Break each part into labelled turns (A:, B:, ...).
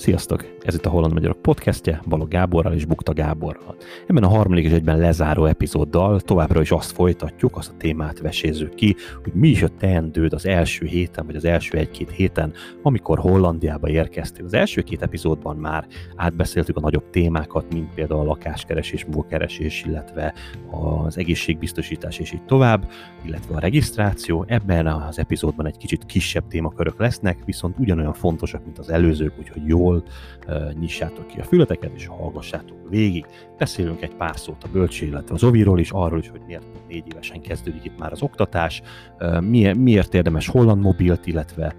A: Sziasztok! Ez itt a Holland Magyarok podcastje, Balog Gáborral és Bukta Gáborral. Ebben a harmadik és egyben lezáró epizóddal továbbra is azt folytatjuk, azt a témát vesézzük ki, hogy mi is a teendőd az első héten, vagy az első egy-két héten, amikor Hollandiába érkeztünk. Az első két epizódban már átbeszéltük a nagyobb témákat, mint például a lakáskeresés, munkakeresés, illetve az egészségbiztosítás és így tovább, illetve a regisztráció. Ebben az epizódban egy kicsit kisebb témakörök lesznek, viszont ugyanolyan fontosak, mint az előzők, úgyhogy jó jól nyissátok ki a fületeket, és hallgassátok végig. Beszélünk egy pár szót a bölcsé, illetve az oviról is, arról is, hogy miért négy évesen kezdődik itt már az oktatás, miért érdemes holland mobilt, illetve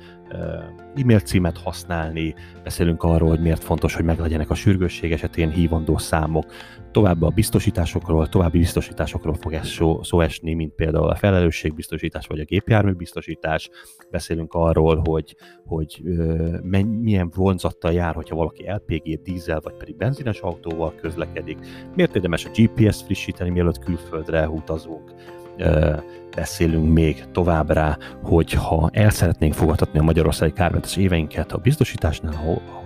A: e-mail címet használni, beszélünk arról, hogy miért fontos, hogy meglegyenek a sürgősség esetén hívandó számok, tovább a biztosításokról, további biztosításokról fog ez szó, szó esni, mint például a felelősségbiztosítás vagy a gépjárműbiztosítás. Beszélünk arról, hogy, hogy milyen vonzattal jár, hogyha valaki LPG, dízel vagy pedig benzines autóval közlekedik. Miért érdemes a GPS frissíteni, mielőtt külföldre utazunk beszélünk még továbbra, hogy ha el szeretnénk fogadhatni a magyarországi kármentes éveinket a biztosításnál, a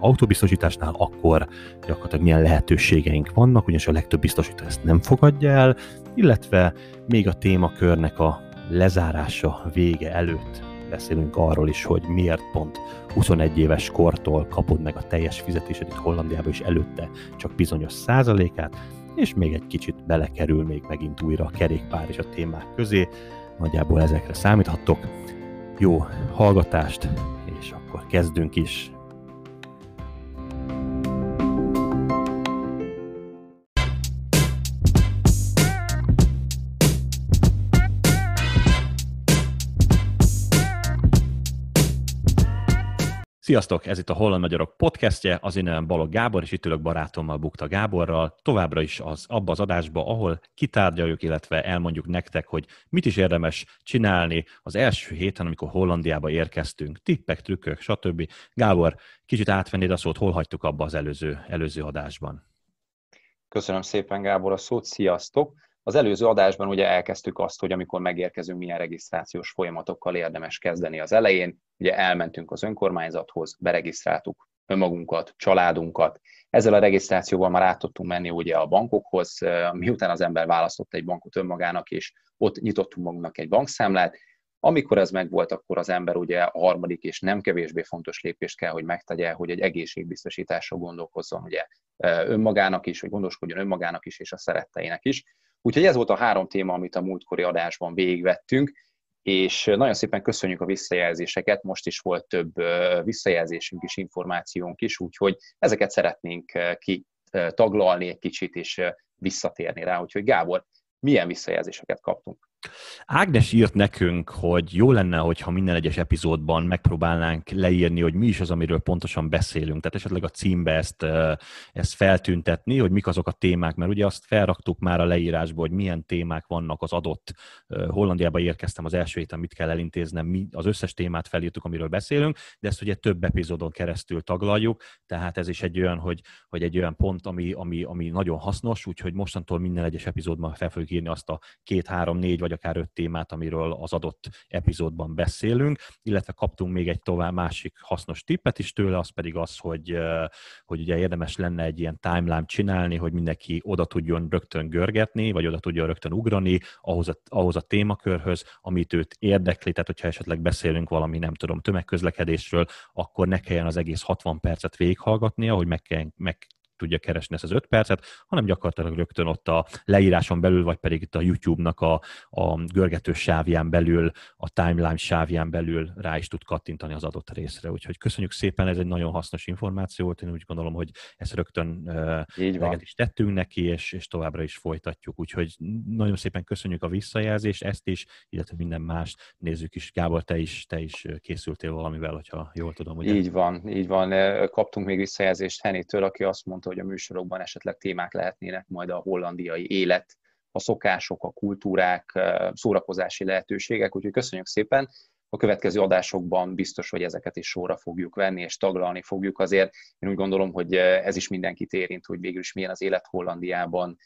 A: autóbiztosításnál, akkor gyakorlatilag milyen lehetőségeink vannak, ugyanis a legtöbb biztosító ezt nem fogadja el, illetve még a témakörnek a lezárása vége előtt beszélünk arról is, hogy miért pont 21 éves kortól kapod meg a teljes fizetésed itt Hollandiában, és előtte csak bizonyos százalékát, és még egy kicsit belekerül még megint újra a kerékpár és a témák közé. Nagyjából ezekre számíthattok. Jó hallgatást, és akkor kezdünk is. Sziasztok, ez itt a Holland Magyarok podcastje, az én nevem Balog Gábor, és itt ülök barátommal Bukta Gáborral, továbbra is az, abba az adásba, ahol kitárgyaljuk, illetve elmondjuk nektek, hogy mit is érdemes csinálni az első héten, amikor Hollandiába érkeztünk, tippek, trükkök, stb. Gábor, kicsit átvennéd a szót, hol hagytuk abba az előző, előző adásban?
B: Köszönöm szépen, Gábor, a szót, sziasztok! Az előző adásban ugye elkezdtük azt, hogy amikor megérkezünk, milyen regisztrációs folyamatokkal érdemes kezdeni az elején. Ugye elmentünk az önkormányzathoz, beregisztráltuk önmagunkat, családunkat. Ezzel a regisztrációval már át tudtunk menni ugye a bankokhoz, miután az ember választott egy bankot önmagának, és ott nyitottunk magunknak egy bankszámlát. Amikor ez megvolt, akkor az ember ugye a harmadik és nem kevésbé fontos lépést kell, hogy megtegye, hogy egy egészségbiztosításról gondolkozzon ugye önmagának is, hogy gondoskodjon önmagának is, és a szeretteinek is. Úgyhogy ez volt a három téma, amit a múltkori adásban végigvettünk, és nagyon szépen köszönjük a visszajelzéseket, most is volt több visszajelzésünk is, információnk is, úgyhogy ezeket szeretnénk kitaglalni egy kicsit, és visszatérni rá. Úgyhogy Gábor, milyen visszajelzéseket kaptunk?
A: Ágnes írt nekünk, hogy jó lenne, hogyha minden egyes epizódban megpróbálnánk leírni, hogy mi is az, amiről pontosan beszélünk. Tehát esetleg a címbe ezt, ezt feltüntetni, hogy mik azok a témák, mert ugye azt felraktuk már a leírásba, hogy milyen témák vannak az adott Hollandiába érkeztem az első héten, mit kell elintéznem, mi az összes témát felírtuk, amiről beszélünk, de ezt ugye több epizódon keresztül taglaljuk, tehát ez is egy olyan, hogy, hogy egy olyan pont, ami, ami, ami nagyon hasznos, úgyhogy mostantól minden egyes epizódban fel fogjuk írni azt a két, három, négy vagy vagy akár öt témát, amiről az adott epizódban beszélünk, illetve kaptunk még egy tovább másik hasznos tippet is tőle, az pedig az, hogy, hogy ugye érdemes lenne egy ilyen timeline csinálni, hogy mindenki oda tudjon rögtön görgetni, vagy oda tudjon rögtön ugrani ahhoz a, ahhoz a témakörhöz, amit őt érdekli, tehát hogyha esetleg beszélünk valami, nem tudom, tömegközlekedésről, akkor ne kelljen az egész 60 percet végighallgatnia, hogy meg, kell, meg tudja keresni ezt az öt percet, hanem gyakorlatilag rögtön ott a leíráson belül, vagy pedig itt a YouTube-nak a, a görgető sávján belül, a timeline sávján belül rá is tud kattintani az adott részre. Úgyhogy köszönjük szépen, ez egy nagyon hasznos információ volt. Én úgy gondolom, hogy ezt rögtön uh, is tettünk neki, és, és továbbra is folytatjuk. Úgyhogy nagyon szépen köszönjük a visszajelzést, ezt is, illetve minden más. Nézzük is, Gábor, te is, te is készültél valamivel, hogyha jól tudom.
B: Ugye? Így van, így van. Kaptunk még visszajelzést Henétől, aki azt mondta, hogy a műsorokban esetleg témák lehetnének majd a hollandiai élet, a szokások, a kultúrák, szórakozási lehetőségek, úgyhogy köszönjük szépen. A következő adásokban biztos, hogy ezeket is sorra fogjuk venni, és taglalni fogjuk. Azért én úgy gondolom, hogy ez is mindenkit érint, hogy végül is milyen az élet Hollandiában,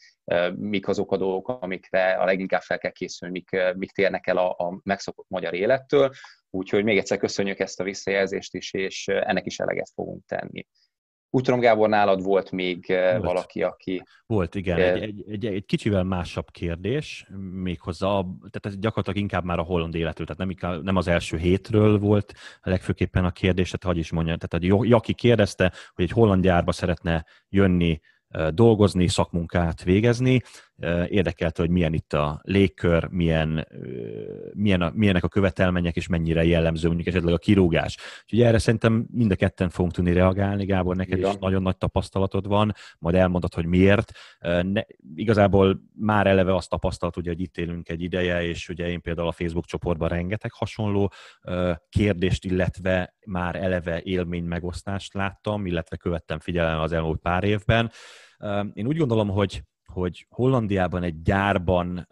B: mik azok a dolgok, amikre a leginkább fel kell készülni, mik, mik térnek el a, a megszokott magyar élettől. Úgyhogy még egyszer köszönjük ezt a visszajelzést is, és ennek is eleget fogunk tenni. Úgy tudom, Gábor, nálad volt még volt. valaki, aki...
A: Volt, igen. Egy, egy, egy, egy kicsivel másabb kérdés, méghozzá, tehát ez gyakorlatilag inkább már a holland életről, tehát nem, nem az első hétről volt legfőképpen a kérdés, tehát hogy is mondja, tehát a Jaki kérdezte, hogy egy holland gyárba szeretne jönni dolgozni, szakmunkát végezni. Érdekelte, hogy milyen itt a légkör, milyen, milyen a, milyenek a követelmények, és mennyire jellemző mondjuk esetleg a kirúgás. Úgyhogy erre szerintem mind a ketten fogunk tudni reagálni. Gábor, neked Igen. is nagyon nagy tapasztalatod van, majd elmondod, hogy miért. Ne, igazából már eleve azt tapasztalt, ugye, hogy itt élünk egy ideje, és ugye én például a Facebook csoportban rengeteg hasonló kérdést, illetve már eleve élmény megosztást láttam, illetve követtem figyelem az elmúlt pár évben. Én úgy gondolom, hogy, hogy Hollandiában egy gyárban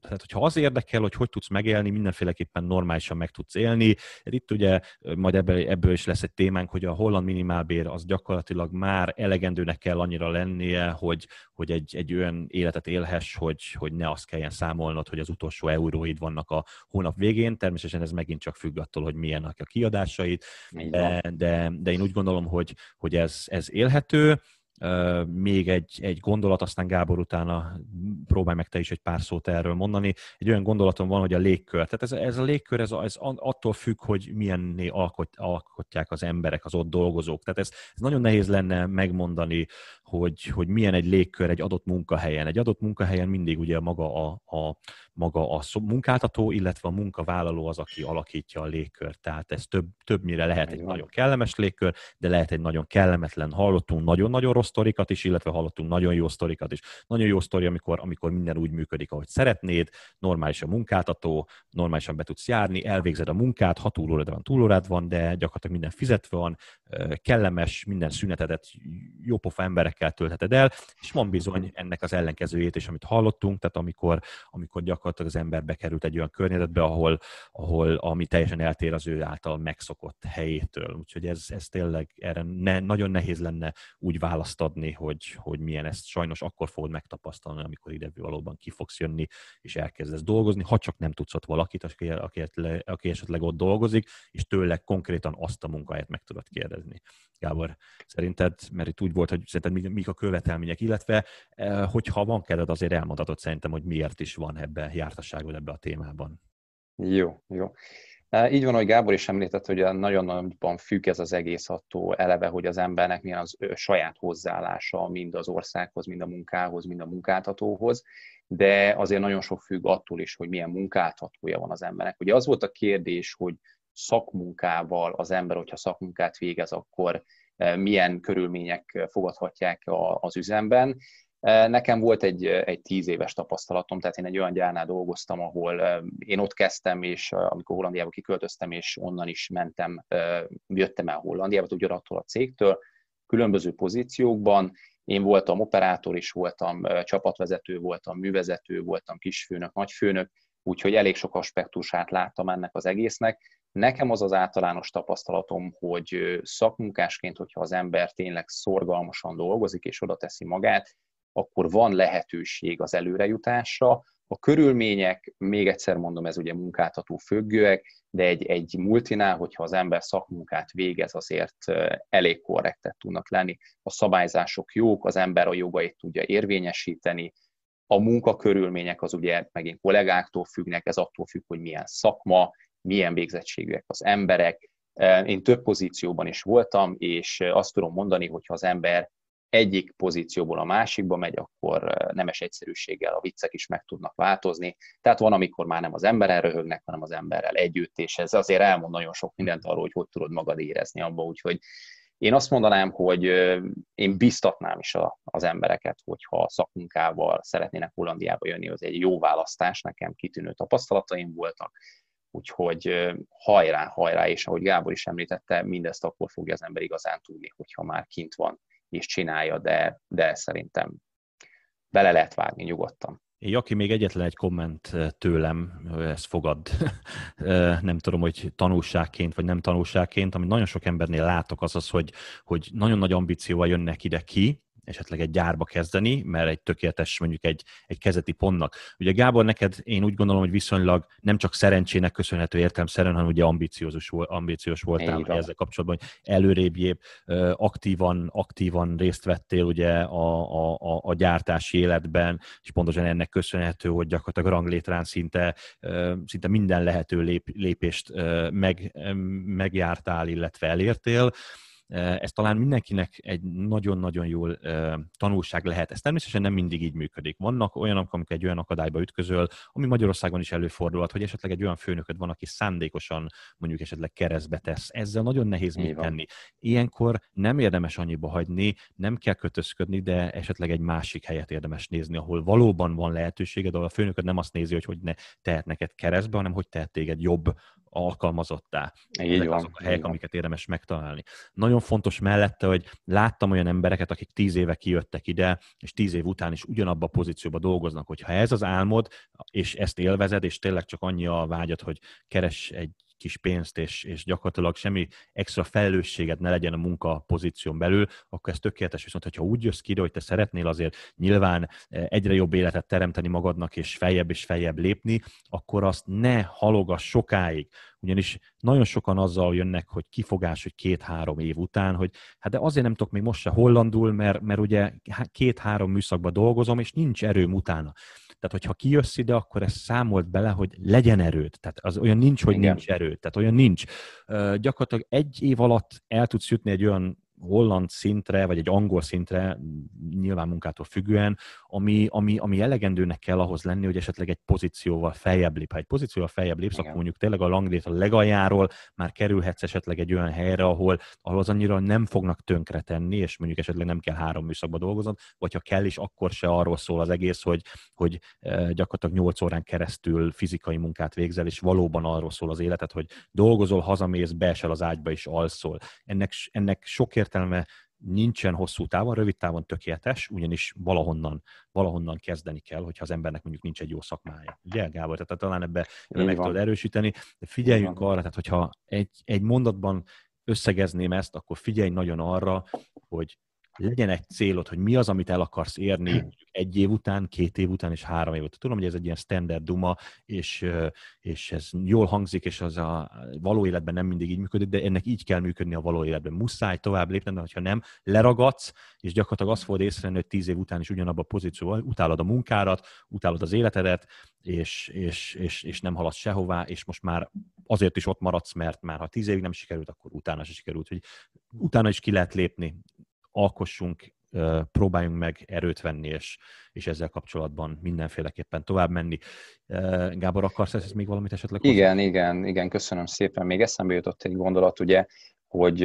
A: tehát hogyha az érdekel, hogy hogy tudsz megélni, mindenféleképpen normálisan meg tudsz élni. Itt ugye majd ebből, ebből is lesz egy témánk, hogy a holland minimálbér az gyakorlatilag már elegendőnek kell annyira lennie, hogy, hogy egy, egy olyan életet élhess, hogy, hogy ne azt kelljen számolnod, hogy az utolsó euróid vannak a hónap végén. Természetesen ez megint csak függ attól, hogy milyenek a kiadásaid, de, de, de én úgy gondolom, hogy, hogy ez, ez élhető még egy, egy gondolat, aztán Gábor utána próbálj meg te is egy pár szót erről mondani. Egy olyan gondolatom van, hogy a légkör. Tehát ez, ez a légkör, ez, ez attól függ, hogy milyenné alkot, alkotják az emberek, az ott dolgozók. Tehát ez, ez nagyon nehéz lenne megmondani, hogy, hogy milyen egy légkör egy adott munkahelyen. Egy adott munkahelyen mindig ugye maga a, a, maga a munkáltató, illetve a munkavállaló az, aki alakítja a légkört. Tehát ez több, többnyire lehet egy nagyon kellemes légkör, de lehet egy nagyon kellemetlen. Hallottunk nagyon-nagyon rossz sztorikat is, illetve hallottunk nagyon jó sztorikat is. Nagyon jó sztori, amikor, amikor minden úgy működik, ahogy szeretnéd, normális a munkáltató, normálisan be tudsz járni, elvégzed a munkát, ha túlórád van, túlórád van, de gyakorlatilag minden fizetve van, kellemes, minden szünetedet jópofa emberekkel töltheted el, és van bizony ennek az ellenkezőjét is, amit hallottunk, tehát amikor, amikor gyakorlatilag az ember bekerült egy olyan környezetbe, ahol, ahol ami teljesen eltér az ő által megszokott helyétől. Úgyhogy ez, ez tényleg erre ne, nagyon nehéz lenne úgy választ adni, hogy, hogy milyen ezt sajnos akkor fogod megtapasztalni, amikor ide valóban ki fogsz jönni, és elkezdesz dolgozni, ha csak nem tudsz ott valakit, aki, aki, aki esetleg ott dolgozik, és tőle konkrétan azt a munkáját meg tudod kérdezni. Gábor, szerinted, mert itt úgy volt, hogy szerinted mik a követelmények, illetve eh, hogyha van kedved, azért elmondhatod szerintem, hogy miért is van ebbe jártasságod ebbe a témában.
B: Jó, jó. E, így van, hogy Gábor is említett, hogy nagyon nagyban függ ez az egész attól eleve, hogy az embernek milyen az saját hozzáállása mind az országhoz, mind a munkához, mind a munkáltatóhoz, de azért nagyon sok függ attól is, hogy milyen munkáltatója van az embernek. Ugye az volt a kérdés, hogy szakmunkával az ember, hogyha szakmunkát végez, akkor e, milyen körülmények fogadhatják az üzemben. E, nekem volt egy, egy tíz éves tapasztalatom, tehát én egy olyan gyárnál dolgoztam, ahol e, én ott kezdtem, és amikor Hollandiába kiköltöztem, és onnan is mentem, jöttem el Hollandiába, ugyanattól a cégtől, különböző pozíciókban. Én voltam operátor is, voltam csapatvezető, voltam művezető, voltam kisfőnök, nagyfőnök, úgyhogy elég sok aspektusát láttam ennek az egésznek. Nekem az az általános tapasztalatom, hogy szakmunkásként, hogyha az ember tényleg szorgalmasan dolgozik és oda teszi magát, akkor van lehetőség az előrejutásra. A körülmények, még egyszer mondom, ez ugye munkáltató függőek, de egy, egy multinál, hogyha az ember szakmunkát végez, azért elég korrektet tudnak lenni. A szabályzások jók, az ember a jogait tudja érvényesíteni, a munkakörülmények az ugye megint kollégáktól függnek, ez attól függ, hogy milyen szakma, milyen végzettségűek az emberek. Én több pozícióban is voltam, és azt tudom mondani, hogy ha az ember egyik pozícióból a másikba megy, akkor nemes egyszerűséggel a viccek is meg tudnak változni. Tehát van, amikor már nem az emberrel röhögnek, hanem az emberrel együtt, és ez azért elmond nagyon sok mindent arról, hogy hogy tudod magad érezni abba, úgyhogy én azt mondanám, hogy én biztatnám is az embereket, hogyha szakmunkával szeretnének Hollandiába jönni, az egy jó választás, nekem kitűnő tapasztalataim voltak, Úgyhogy hajrá, hajrá, és ahogy Gábor is említette, mindezt akkor fogja az ember igazán tudni, hogyha már kint van és csinálja, de, de szerintem bele lehet vágni nyugodtan.
A: Jaki, még egyetlen egy komment tőlem, ezt fogad, nem tudom, hogy tanulságként, vagy nem tanulságként, amit nagyon sok embernél látok, az az, hogy, hogy nagyon nagy ambícióval jönnek ide ki, esetleg egy gyárba kezdeni, mert egy tökéletes, mondjuk egy, egy kezeti pontnak. Ugye Gábor, neked én úgy gondolom, hogy viszonylag nem csak szerencsének köszönhető értelmszerűen, hanem ugye ambiciózus, ambiciózus voltál ezzel kapcsolatban, hogy előrébb aktívan, aktívan részt vettél ugye a, a, a, a gyártási életben, és pontosan ennek köszönhető, hogy gyakorlatilag ranglétrán szinte, szinte minden lehető lép, lépést meg, megjártál, illetve elértél. Ez talán mindenkinek egy nagyon-nagyon jól tanulság lehet. Ez természetesen nem mindig így működik. Vannak olyanok, amikor egy olyan akadályba ütközöl, ami Magyarországon is előfordulhat, hogy esetleg egy olyan főnököd van, aki szándékosan mondjuk esetleg keresztbe tesz. Ezzel nagyon nehéz mit tenni. Ilyenkor nem érdemes annyiba hagyni, nem kell kötözködni, de esetleg egy másik helyet érdemes nézni, ahol valóban van lehetőséged, ahol a főnököd nem azt nézi, hogy hogy ne tehet neked keresztbe, hanem hogy tehet téged jobb alkalmazottá. Így Ezek van, azok a helyek, amiket érdemes megtalálni. Nagyon fontos mellette, hogy láttam olyan embereket, akik tíz éve kijöttek ide, és tíz év után is ugyanabba a pozícióba dolgoznak, hogy ha ez az álmod, és ezt élvezed, és tényleg csak annyi a vágyat, hogy keres egy kis pénzt, és, és gyakorlatilag semmi extra felelősséget ne legyen a munka pozíción belül, akkor ez tökéletes. Viszont, hogyha úgy jössz ki, hogy te szeretnél azért nyilván eh, egyre jobb életet teremteni magadnak, és feljebb és feljebb lépni, akkor azt ne halogass sokáig. Ugyanis nagyon sokan azzal jönnek, hogy kifogás, hogy két-három év után, hogy hát de azért nem tudok még most se hollandul, mert, mert ugye két-három műszakban dolgozom, és nincs erőm utána. Tehát, hogyha kijössz ide, akkor ezt számolt bele, hogy legyen erőd. Tehát az olyan nincs, hogy Igen. nincs erőd. Tehát olyan nincs. Gyakorlatilag egy év alatt el tudsz jutni egy olyan holland szintre, vagy egy angol szintre, nyilván munkától függően, ami, ami, ami elegendőnek kell ahhoz lenni, hogy esetleg egy pozícióval feljebb lép. Ha egy pozícióval feljebb lépsz, Igen. akkor mondjuk tényleg a langlét a legaljáról már kerülhetsz esetleg egy olyan helyre, ahol, ahol az annyira nem fognak tönkre tenni, és mondjuk esetleg nem kell három műszakba dolgoznod, vagy ha kell is, akkor se arról szól az egész, hogy, hogy gyakorlatilag 8 órán keresztül fizikai munkát végzel, és valóban arról szól az életet, hogy dolgozol, hazamész, beesel az ágyba és alszol. Ennek, ennek sok értelme nincsen hosszú távon, rövid távon tökéletes, ugyanis valahonnan, valahonnan kezdeni kell, hogyha az embernek mondjuk nincs egy jó szakmája. Ugye, Gábor? Tehát talán ebbe, ebbe meg tudod erősíteni. De figyeljünk arra, tehát hogyha egy, egy mondatban összegezném ezt, akkor figyelj nagyon arra, hogy legyen egy célod, hogy mi az, amit el akarsz érni egy év után, két év után és három év után. Tudom, hogy ez egy ilyen standard duma, és, és ez jól hangzik, és az a való életben nem mindig így működik, de ennek így kell működni a való életben. Muszáj tovább lépni, de ha nem, leragadsz, és gyakorlatilag azt fogod észrevenni, hogy tíz év után is ugyanabban a pozícióban utálod a munkárat, utálod az életedet, és, és, és, és nem haladsz sehová, és most már azért is ott maradsz, mert már ha tíz évig nem sikerült, akkor utána se sikerült, hogy utána is ki lehet lépni alkossunk, próbáljunk meg erőt venni, és, és ezzel kapcsolatban mindenféleképpen tovább menni. Gábor, akarsz ezt még valamit esetleg?
B: Hozzá? Igen, igen, igen, köszönöm szépen. Még eszembe jutott egy gondolat, ugye, hogy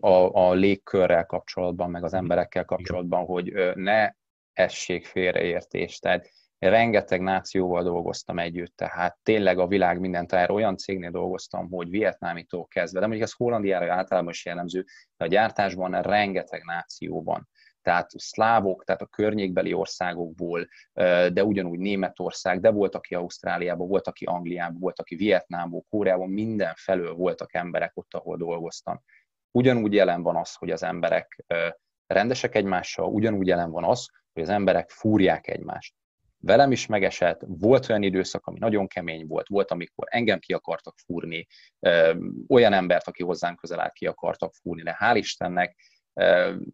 B: a, a légkörrel kapcsolatban, meg az emberekkel kapcsolatban, hogy ne essék félreértés. Tehát rengeteg nációval dolgoztam együtt, tehát tényleg a világ minden tájára olyan cégnél dolgoztam, hogy vietnámitól kezdve, de mondjuk ez Hollandiára általában is jellemző, de a gyártásban rengeteg nációban tehát szlávok, tehát a környékbeli országokból, de ugyanúgy Németország, de volt, aki Ausztráliában, volt, aki Angliában, volt, aki Vietnámból, Kóreában, mindenfelől voltak emberek ott, ahol dolgoztam. Ugyanúgy jelen van az, hogy az emberek rendesek egymással, ugyanúgy jelen van az, hogy az emberek fúrják egymást velem is megesett, volt olyan időszak, ami nagyon kemény volt, volt, amikor engem ki akartak fúrni, olyan embert, aki hozzánk közel állt, ki akartak fúrni, de hál' Istennek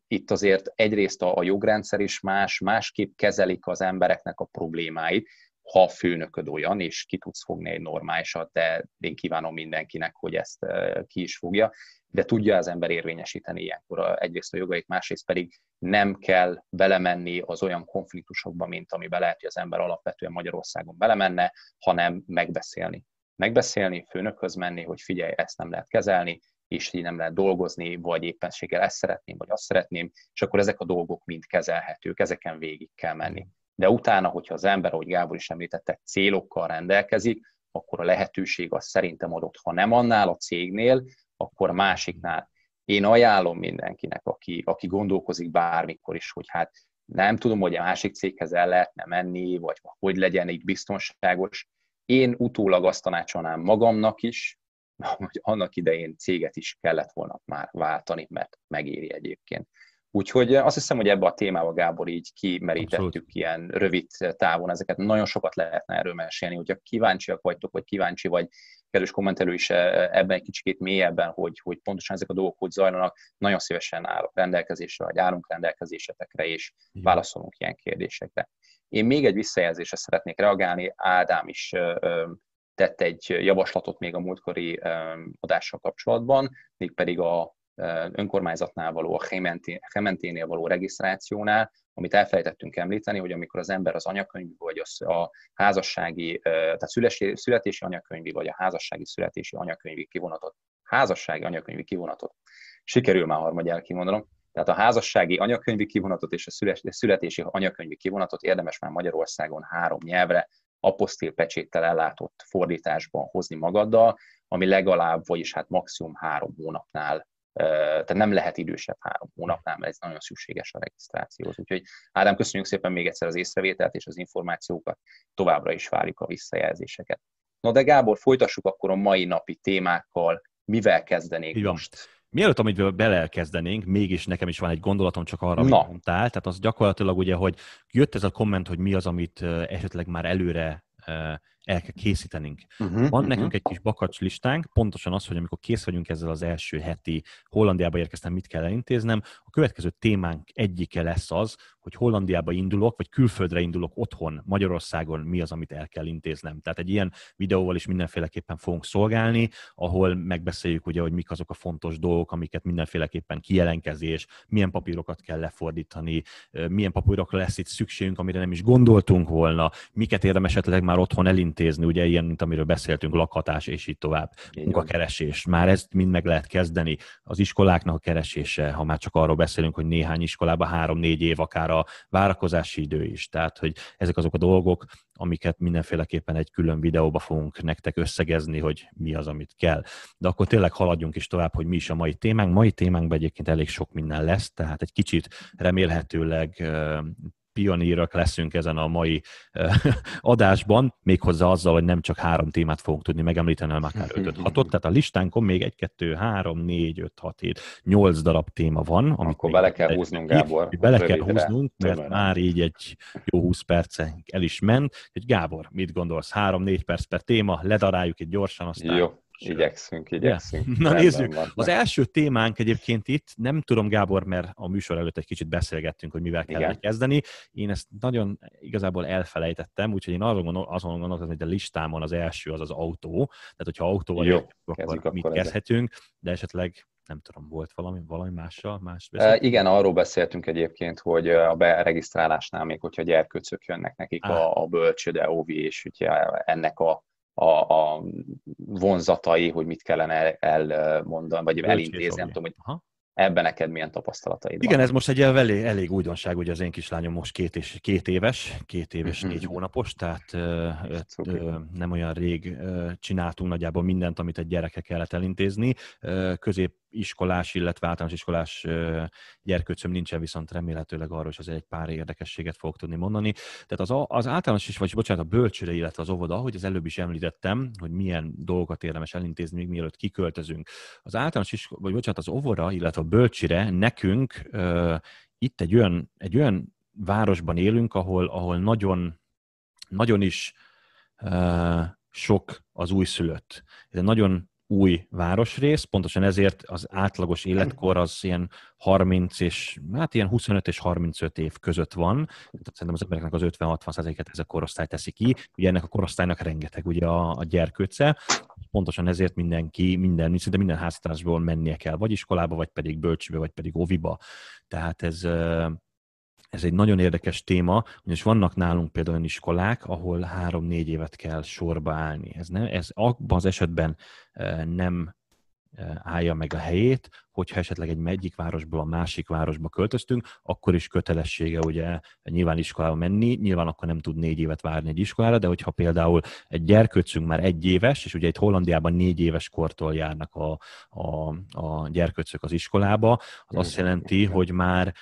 B: itt azért egyrészt a jogrendszer is más, másképp kezelik az embereknek a problémáit, ha a főnököd olyan, és ki tudsz fogni egy normálisat, de én kívánom mindenkinek, hogy ezt ki is fogja, de tudja az ember érvényesíteni ilyenkor egyrészt a jogait, másrészt pedig nem kell belemenni az olyan konfliktusokba, mint amiben lehet, hogy az ember alapvetően Magyarországon belemenne, hanem megbeszélni. Megbeszélni, főnökhöz menni, hogy figyelj, ezt nem lehet kezelni, és így nem lehet dolgozni, vagy éppenséggel ezt szeretném, vagy azt szeretném, és akkor ezek a dolgok mind kezelhetők, ezeken végig kell menni. De utána, hogyha az ember, ahogy Gábor is említette, célokkal rendelkezik, akkor a lehetőség az szerintem adott. Ha nem annál a cégnél, akkor másiknál. Én ajánlom mindenkinek, aki, aki gondolkozik bármikor is, hogy hát nem tudom, hogy a másik céghez el lehetne menni, vagy hogy legyen így biztonságos. Én utólag azt tanácsolnám magamnak is, hogy annak idején céget is kellett volna már váltani, mert megéri egyébként. Úgyhogy azt hiszem, hogy ebbe a témába, Gábor, így kimerítettük Abszolút. ilyen rövid távon ezeket. Nagyon sokat lehetne erről mesélni, hogyha kíváncsiak vagytok, vagy kíváncsi vagy, kedves kommentelő is ebben egy kicsit mélyebben, hogy, hogy pontosan ezek a dolgok hogy zajlanak, nagyon szívesen állok rendelkezésre, vagy állunk rendelkezésetekre, és válaszolunk ilyen kérdésekre. Én még egy visszajelzésre szeretnék reagálni, Ádám is tett egy javaslatot még a múltkori adással kapcsolatban, mégpedig a önkormányzatnál való, a Hementénél való regisztrációnál, amit elfelejtettünk említeni, hogy amikor az ember az anyakönyvi vagy a házassági, tehát születési anyakönyvi vagy a házassági születési anyakönyvi kivonatot, házassági anyakönyvi kivonatot, sikerül már harmadjára kimondanom, tehát a házassági anyakönyvi kivonatot és a születési anyakönyvi kivonatot érdemes már Magyarországon három nyelvre, apostil pecséttel ellátott fordításban hozni magaddal, ami legalább, vagyis hát maximum három hónapnál tehát nem lehet idősebb három hónapnál, mert ez nagyon szükséges a regisztrációhoz. Úgyhogy Ádám, köszönjük szépen még egyszer az észrevételt és az információkat, továbbra is várjuk a visszajelzéseket. Na de Gábor, folytassuk akkor a mai napi témákkal, mivel kezdenénk
A: Igen. most? Mielőtt, amit belekezdenénk, mégis nekem is van egy gondolatom csak arra, amit Na. mondtál. Tehát az gyakorlatilag ugye, hogy jött ez a komment, hogy mi az, amit esetleg már előre el kell készítenünk. Uh-huh, Van nekünk uh-huh. egy kis bakacs listánk, pontosan az, hogy amikor kész vagyunk ezzel az első heti Hollandiába érkeztem, mit kell elintéznem, a következő témánk egyike lesz az, hogy Hollandiába indulok, vagy külföldre indulok otthon, Magyarországon mi az, amit el kell intéznem. Tehát egy ilyen videóval is mindenféleképpen fogunk szolgálni, ahol megbeszéljük ugye, hogy mik azok a fontos dolgok, amiket mindenféleképpen kijelenkezés, milyen papírokat kell lefordítani, milyen papírokra lesz itt szükségünk, amire nem is gondoltunk volna, miket érdemes esetleg már otthon elintézni, ugye ilyen, mint amiről beszéltünk, lakhatás és így tovább, így munkakeresés. Már ezt mind meg lehet kezdeni. Az iskoláknak a keresése, ha már csak arról beszélünk, hogy néhány iskolában három-négy év akár a várakozási idő is. Tehát, hogy ezek azok a dolgok, amiket mindenféleképpen egy külön videóba fogunk nektek összegezni, hogy mi az, amit kell. De akkor tényleg haladjunk is tovább, hogy mi is a mai témánk. Mai témánkban egyébként elég sok minden lesz, tehát egy kicsit remélhetőleg pionírok leszünk ezen a mai adásban, méghozzá azzal, hogy nem csak három témát fogunk tudni megemlíteni, hanem akár 5 6 Tehát a listánkon még 1, 2, 3, 4, 5, 6, 7, 8 darab téma van.
B: Amit Akkor bele kell húznunk, Gábor.
A: Bele kell húznunk, mert tömören. már így egy jó 20 perce el is ment. Hogy Gábor, mit gondolsz? 3-4 perc per téma, ledaráljuk itt gyorsan, aztán
B: jó. Igyekszünk, igyekszünk.
A: Yeah. Na nézzük. Van. Az első témánk egyébként itt, nem tudom Gábor, mert a műsor előtt egy kicsit beszélgettünk, hogy mivel kell Igen. kezdeni. Én ezt nagyon igazából elfelejtettem, úgyhogy én azon, gondol, azon gondoltam, hogy a listámon az első az az autó. Tehát, hogyha autóval Jó, akkor, akkor mit kezdhetünk, de esetleg nem tudom, volt valami, valami mással? Más
B: e, igen, arról beszéltünk egyébként, hogy a beregisztrálásnál még, hogyha gyerkőcök jönnek nekik a, a bölcsőde, óvi, és ugye ennek a a, a vonzatai, hogy mit kellene elmondani, vagy elintézni, nem tudom, hogy Aha. ebben neked milyen tapasztalataid
A: Igen, van. ez most egy elég, elég újdonság, ugye az én kislányom most két, és, két éves, két éves, mm-hmm. négy hónapos, tehát ö, ö, nem olyan rég ö, csináltunk nagyjából mindent, amit egy gyereke kellett elintézni. Közép iskolás, illetve általános iskolás gyerkőcöm nincsen, viszont remélhetőleg arról is azért egy pár érdekességet fogok tudni mondani. Tehát az, az általános is, vagy bocsánat, a bölcsőre, illetve az óvoda, ahogy az előbb is említettem, hogy milyen dolgokat érdemes elintézni, még mielőtt kiköltözünk. Az általános is, vagy bocsánat, az óvoda, illetve a bölcsire nekünk uh, itt egy olyan, egy olyan városban élünk, ahol, ahol nagyon, nagyon is uh, sok az újszülött. Ez nagyon új városrész, pontosan ezért az átlagos életkor az ilyen 30 és, hát ilyen 25 és 35 év között van, tehát szerintem az embereknek az 50-60 et ez a korosztály teszi ki, ugye ennek a korosztálynak rengeteg ugye a, a gyerkőce, pontosan ezért mindenki, minden, szinte minden háztartásból mennie kell, vagy iskolába, vagy pedig bölcsőbe, vagy pedig oviba. Tehát ez, ez egy nagyon érdekes téma, ugyanis vannak nálunk például olyan iskolák, ahol három-négy évet kell sorba állni. Ez, nem, ez abban az esetben nem állja meg a helyét, hogyha esetleg egy egyik városból a másik városba költöztünk, akkor is kötelessége ugye nyilván iskolába menni, nyilván akkor nem tud négy évet várni egy iskolára, de hogyha például egy gyerkőcünk már egy éves, és ugye itt Hollandiában négy éves kortól járnak a, a, a gyerkőcök az iskolába, az azt jelenti, hogy már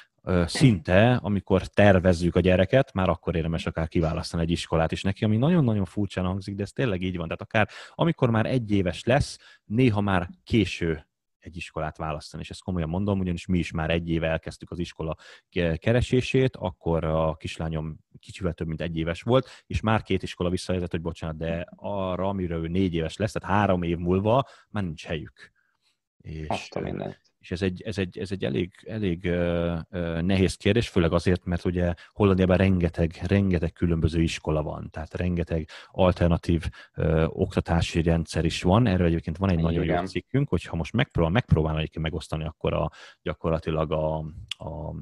A: szinte, amikor tervezzük a gyereket, már akkor érdemes akár kiválasztani egy iskolát is neki, ami nagyon-nagyon furcsán hangzik, de ez tényleg így van. Tehát akár amikor már egy éves lesz, néha már késő egy iskolát választani. És ezt komolyan mondom, ugyanis mi is már egy éve elkezdtük az iskola keresését, akkor a kislányom kicsivel több mint egy éves volt, és már két iskola visszajelzett, hogy bocsánat, de arra, amiről ő négy éves lesz, tehát három év múlva már nincs helyük.
B: És, Azt a mindent
A: és ez egy, ez egy, ez egy elég, elég uh, uh, nehéz kérdés, főleg azért, mert ugye Hollandiában rengeteg, rengeteg különböző iskola van, tehát rengeteg alternatív uh, oktatási rendszer is van. Erről egyébként van egy Igen. nagyon jó cikkünk, hogyha most megpróbál, megpróbálom egyébként megosztani, akkor a, gyakorlatilag a, a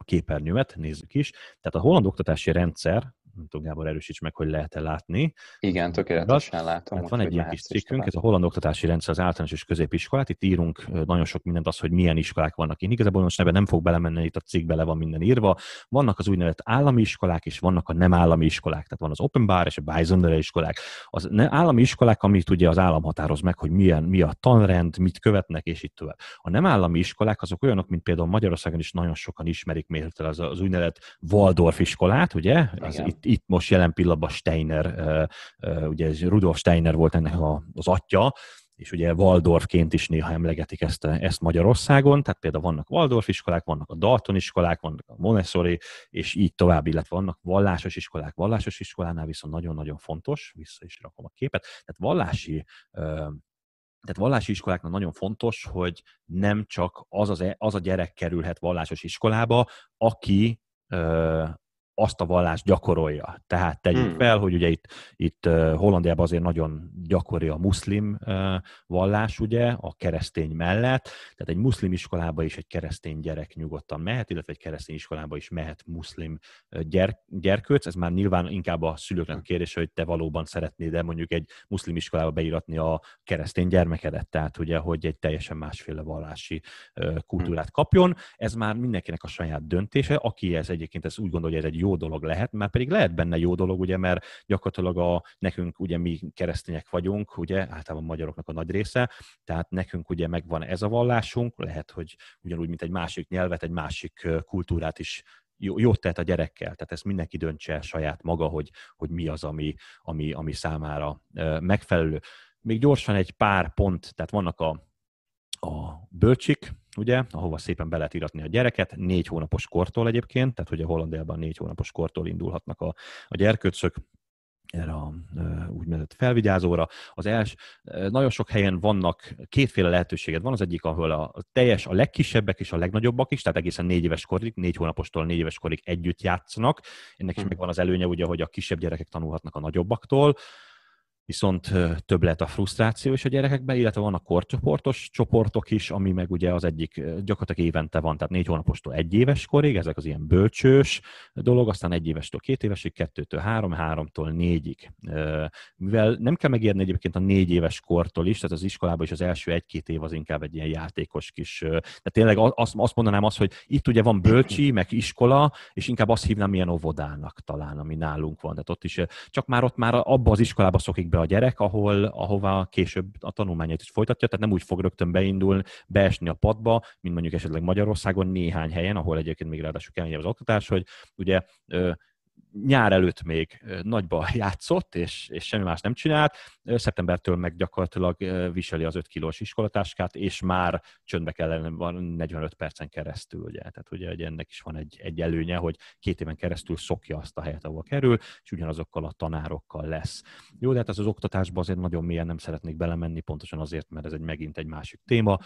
A: a képernyőmet, nézzük is. Tehát a holland oktatási rendszer, nem tudom, Gábor, erősíts meg, hogy lehet-e látni.
B: Igen, tökéletesen látom.
A: Hát van egy ilyen kis cikkünk, ez a holland oktatási rendszer az általános és középiskolát. Itt írunk nagyon sok mindent az, hogy milyen iskolák vannak. Én igazából most ebben nem fog belemenni, itt a cikkbe le van minden írva. Vannak az úgynevezett állami iskolák, és vannak a nem állami iskolák. Tehát van az Open Bar és a Bisonere iskolák. Az állami iskolák, amit ugye az állam határoz meg, hogy milyen, mi a tanrend, mit követnek, és itt tovább. A nem állami iskolák azok olyanok, mint például Magyarországon is nagyon sokan ismerik, miért az, az úgynevezett Waldorf iskolát, ugye? Az itt itt, itt most jelen pillanatban Steiner, ugye Rudolf Steiner volt ennek az atya, és ugye Waldorfként is néha emlegetik ezt, ezt Magyarországon, tehát például vannak Waldorf iskolák, vannak a Dalton iskolák, vannak a Montessori, és így tovább, illetve vannak vallásos iskolák. Vallásos iskolánál viszont nagyon-nagyon fontos, vissza is rakom a képet, tehát vallási tehát vallási iskoláknak nagyon fontos, hogy nem csak az, az, e, az a gyerek kerülhet vallásos iskolába, aki azt a vallást gyakorolja. Tehát tegyük hmm. fel, hogy ugye itt, itt Hollandiában azért nagyon gyakori a muszlim vallás, ugye, a keresztény mellett, tehát egy muszlim iskolába is egy keresztény gyerek nyugodtan mehet, illetve egy keresztény iskolába is mehet muszlim gyerk, gyerkőc, ez már nyilván inkább a szülőknek a kérdés, hogy te valóban szeretnéd de mondjuk egy muszlim iskolába beíratni a keresztény gyermekedet, tehát ugye, hogy egy teljesen másféle vallási kultúrát kapjon. Ez már mindenkinek a saját döntése, aki ez egyébként ez úgy gondolja, hogy ez egy jó jó dolog lehet, már pedig lehet benne jó dolog, ugye, mert gyakorlatilag a, nekünk ugye mi keresztények vagyunk, ugye, általában magyaroknak a nagy része, tehát nekünk ugye megvan ez a vallásunk, lehet, hogy ugyanúgy, mint egy másik nyelvet, egy másik kultúrát is jó, jót tehet a gyerekkel, tehát ezt mindenki döntse saját maga, hogy, hogy mi az, ami, ami, ami számára megfelelő. Még gyorsan egy pár pont, tehát vannak a, a bölcsik, ugye, ahova szépen be lehet iratni a gyereket, négy hónapos kortól egyébként, tehát ugye Hollandiában négy hónapos kortól indulhatnak a, a gyerkőcök, erre a úgynevezett felvigyázóra. Az els, nagyon sok helyen vannak kétféle lehetőséged. Van az egyik, ahol a teljes, a legkisebbek és a legnagyobbak is, tehát egészen négy éves korig, négy hónapostól négy éves korig együtt játszanak. Ennek is hm. megvan az előnye, ugye, hogy a kisebb gyerekek tanulhatnak a nagyobbaktól viszont több lehet a frusztráció is a gyerekekben, illetve vannak korcsoportos csoportok is, ami meg ugye az egyik gyakorlatilag évente van, tehát négy hónapostól egy éves korig, ezek az ilyen bölcsős dolog, aztán egy évestől két évesig, kettőtől három, háromtól négyig. Mivel nem kell megérni egyébként a négy éves kortól is, tehát az iskolában is az első egy-két év az inkább egy ilyen játékos kis, tehát tényleg azt, azt mondanám azt, hogy itt ugye van bölcsi, meg iskola, és inkább azt hívnám ilyen óvodának talán, ami nálunk van. Tehát ott is, csak már ott már abba az iskolába szokik be a gyerek, ahol, ahova később a tanulmányait is folytatja, tehát nem úgy fog rögtön beindulni, beesni a padba, mint mondjuk esetleg Magyarországon néhány helyen, ahol egyébként még ráadásul kemény az oktatás, hogy ugye nyár előtt még nagyba játszott, és, és semmi más nem csinált, szeptembertől meg gyakorlatilag viseli az 5 kilós iskolatáskát, és már csöndbe kellene van 45 percen keresztül, ugye. Tehát ugye hogy ennek is van egy, egy előnye, hogy két éven keresztül szokja azt a helyet, ahol kerül, és ugyanazokkal a tanárokkal lesz. Jó, de hát ez az oktatásban azért nagyon mélyen nem szeretnék belemenni, pontosan azért, mert ez egy megint egy másik téma.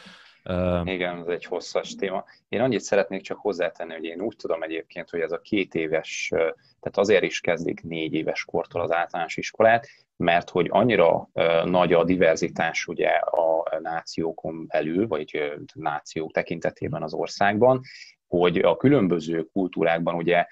B: Igen, ez egy hosszas téma. Én annyit szeretnék csak hozzátenni, hogy én úgy tudom egyébként, hogy ez a két éves, tehát azért is kezdik négy éves kortól az általános iskolát, mert hogy annyira nagy a diverzitás ugye a nációkon belül, vagy nációk tekintetében az országban, hogy a különböző kultúrákban ugye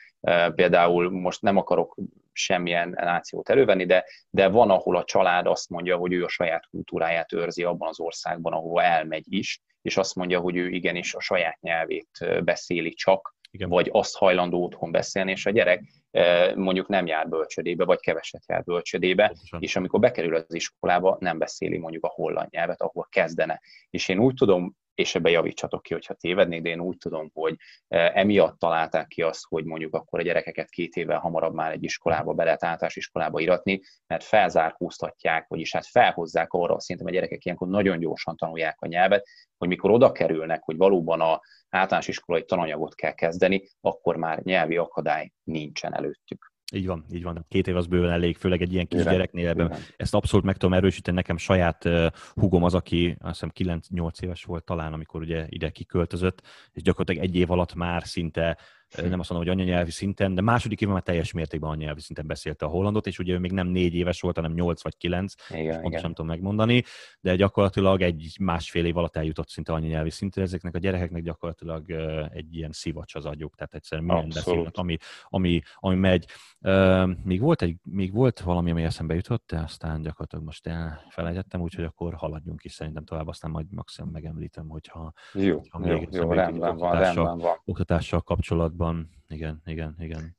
B: például most nem akarok semmilyen nációt elővenni, de, de van, ahol a család azt mondja, hogy ő a saját kultúráját őrzi abban az országban, ahova elmegy is, és azt mondja, hogy ő igenis a saját nyelvét beszéli csak, Igen. vagy azt hajlandó otthon beszélni, és a gyerek mondjuk nem jár bölcsödébe, vagy keveset jár bölcsödébe, Pontosan. és amikor bekerül az iskolába, nem beszéli mondjuk a holland nyelvet, ahol kezdene. És én úgy tudom és ebbe javítsatok ki, hogyha tévednék, de én úgy tudom, hogy emiatt találták ki azt, hogy mondjuk akkor a gyerekeket két évvel hamarabb már egy iskolába be lehet általános iskolába iratni, mert felzárkóztatják, vagyis hát felhozzák arra, szerintem a gyerekek ilyenkor nagyon gyorsan tanulják a nyelvet, hogy mikor oda kerülnek, hogy valóban a általános iskolai tananyagot kell kezdeni, akkor már nyelvi akadály nincsen előttük.
A: Így van, így van. Két év az bőven elég, főleg egy ilyen kis Igen. gyereknél ebben. Ezt abszolút meg tudom erősíteni. Nekem saját uh, hugom az, aki azt hiszem 9-8 éves volt talán, amikor ugye ide kiköltözött, és gyakorlatilag egy év alatt már szinte nem azt mondom, hogy anyanyelvi szinten, de második évben már teljes mértékben anyanyelvi szinten beszélte a hollandot, és ugye ő még nem négy éves volt, hanem nyolc vagy kilenc, igen, pontosan nem tudom megmondani, de gyakorlatilag egy másfél év alatt eljutott szinte anyanyelvi szintre. Ezeknek a gyerekeknek gyakorlatilag egy ilyen szivacs az agyuk, tehát egyszerűen minden beszélnek, ami, ami, ami megy. Még volt, egy, még volt valami, ami eszembe jutott, de aztán gyakorlatilag most elfelejtettem, úgyhogy akkor haladjunk is szerintem tovább, aztán majd maximum megemlítem, hogyha,
B: jó, hogyha jó, még jó, rendben van, rendben van.
A: oktatással kapcsolatban valóban, igen, igen, igen.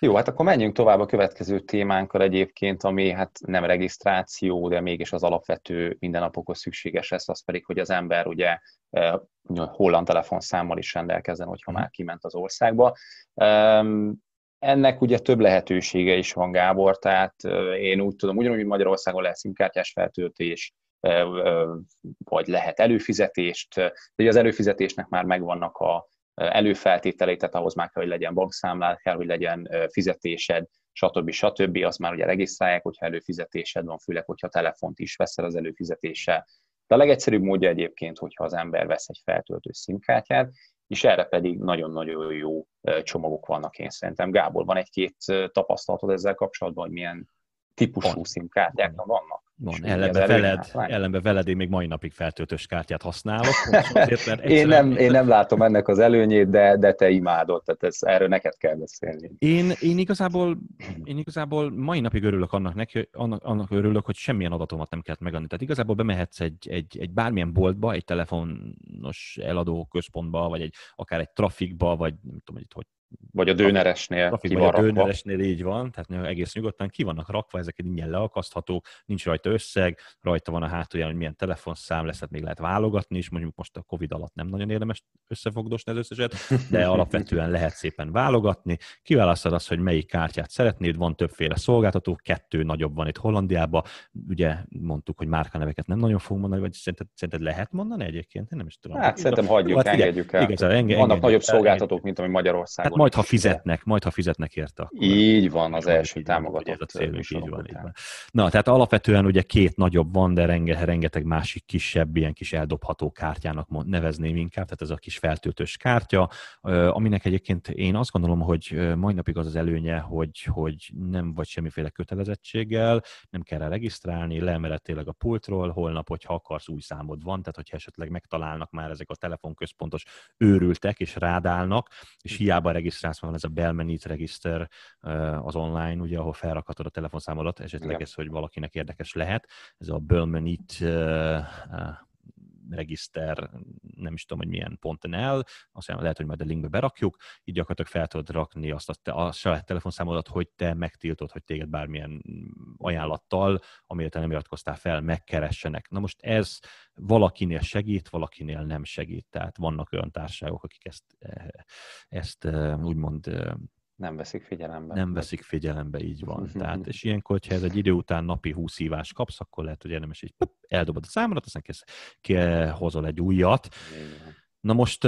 B: Jó, hát akkor menjünk tovább a következő témánkkal egyébként, ami hát nem regisztráció, de mégis az alapvető mindennapokhoz szükséges lesz, az pedig, hogy az ember ugye holland telefonszámmal is rendelkezzen, hogyha mhm. már kiment az országba. Ennek ugye több lehetősége is van, Gábor, tehát én úgy tudom, ugyanúgy, Magyarországon lehet szimkártyás feltöltés, vagy lehet előfizetést, de az előfizetésnek már megvannak a előfeltételei, tehát ahhoz már kell, hogy legyen bankszámlád, kell, hogy legyen fizetésed, stb. stb. Azt már ugye regisztrálják, hogyha előfizetésed van, főleg, hogyha telefont is veszel az előfizetéssel. De a legegyszerűbb módja egyébként, hogyha az ember vesz egy feltöltő szimkártyát, és erre pedig nagyon-nagyon jó csomagok vannak én szerintem. Gábor, van egy-két tapasztalatod ezzel kapcsolatban, hogy milyen típusú szimkártyák vannak?
A: Van, ellenbe veled, ellenbe veled én még mai napig feltöltős kártyát használok. Azért,
B: én, nem, én nem látom ennek az előnyét, de, de te imádod, tehát ez, erről neked kell beszélni.
A: Én, én, igazából, én igazából mai napig örülök annak, neki, annak, annak örülök, hogy semmilyen adatomat nem kellett megadni. Tehát igazából bemehetsz egy, egy, egy bármilyen boltba, egy telefonos eladó központba, vagy egy, akár egy trafikba, vagy nem tudom, hogy hogy
B: vagy a dőneresnél
A: ki van a dőneresnél így van, tehát egész nyugodtan ki vannak rakva, ezek ingyen leakaszthatók, nincs rajta összeg, rajta van a hátulján, hogy milyen telefonszám lesz, hát még lehet válogatni is, mondjuk most a Covid alatt nem nagyon érdemes összefogdosni az összeset, de alapvetően lehet szépen válogatni. Kiválasztod azt, hogy melyik kártyát szeretnéd, van többféle szolgáltató, kettő nagyobb van itt Hollandiában, ugye mondtuk, hogy márkaneveket nem nagyon fogunk mondani, vagy szerinted, szerinted lehet mondani egyébként? Én nem is tudom.
B: Hát szerintem hagyjuk, hát, engedjük el. Igazán, enge, Vannak nagyobb szolgáltatók, mint ami Magyarországon.
A: Hát majd, ha fizetnek, majd, ha fizetnek érte. Akkor
B: így van, az első támogatott.
A: a célunk, így van, így van. Na, tehát alapvetően ugye két nagyobb van, de renge, rengeteg másik kisebb, ilyen kis eldobható kártyának nevezném inkább, tehát ez a kis feltöltős kártya, aminek egyébként én azt gondolom, hogy mai napig az az előnye, hogy, hogy nem vagy semmiféle kötelezettséggel, nem kell rá regisztrálni, leemeled tényleg a pultról, holnap, hogyha akarsz, új számod van, tehát hogyha esetleg megtalálnak már ezek a telefonközpontos őrültek, és rádálnak, és hiába regisztrálsz, van ez a Belmenit regiszter az online, ugye, ahol felrakhatod a telefonszámodat, esetleg Igen. ez, hogy valakinek érdekes lehet. Ez a Belmenit regiszter, nem is tudom, hogy milyen ponton el, aztán lehet, hogy majd a linkbe berakjuk, így gyakorlatilag fel tudod rakni azt a, te, a saját telefonszámodat, hogy te megtiltod, hogy téged bármilyen ajánlattal, amire te nem iratkoztál fel, megkeressenek. Na most ez valakinél segít, valakinél nem segít. Tehát vannak olyan társaságok, akik ezt, eh, ezt eh, úgymond eh,
B: nem veszik figyelembe.
A: Nem veszik figyelembe, így van. Tehát, és ilyenkor, hogyha ez egy idő után napi 20 hívást kapsz, akkor lehet, hogy érdemes így eldobod a számodat, aztán kész, hozol egy újat. Na most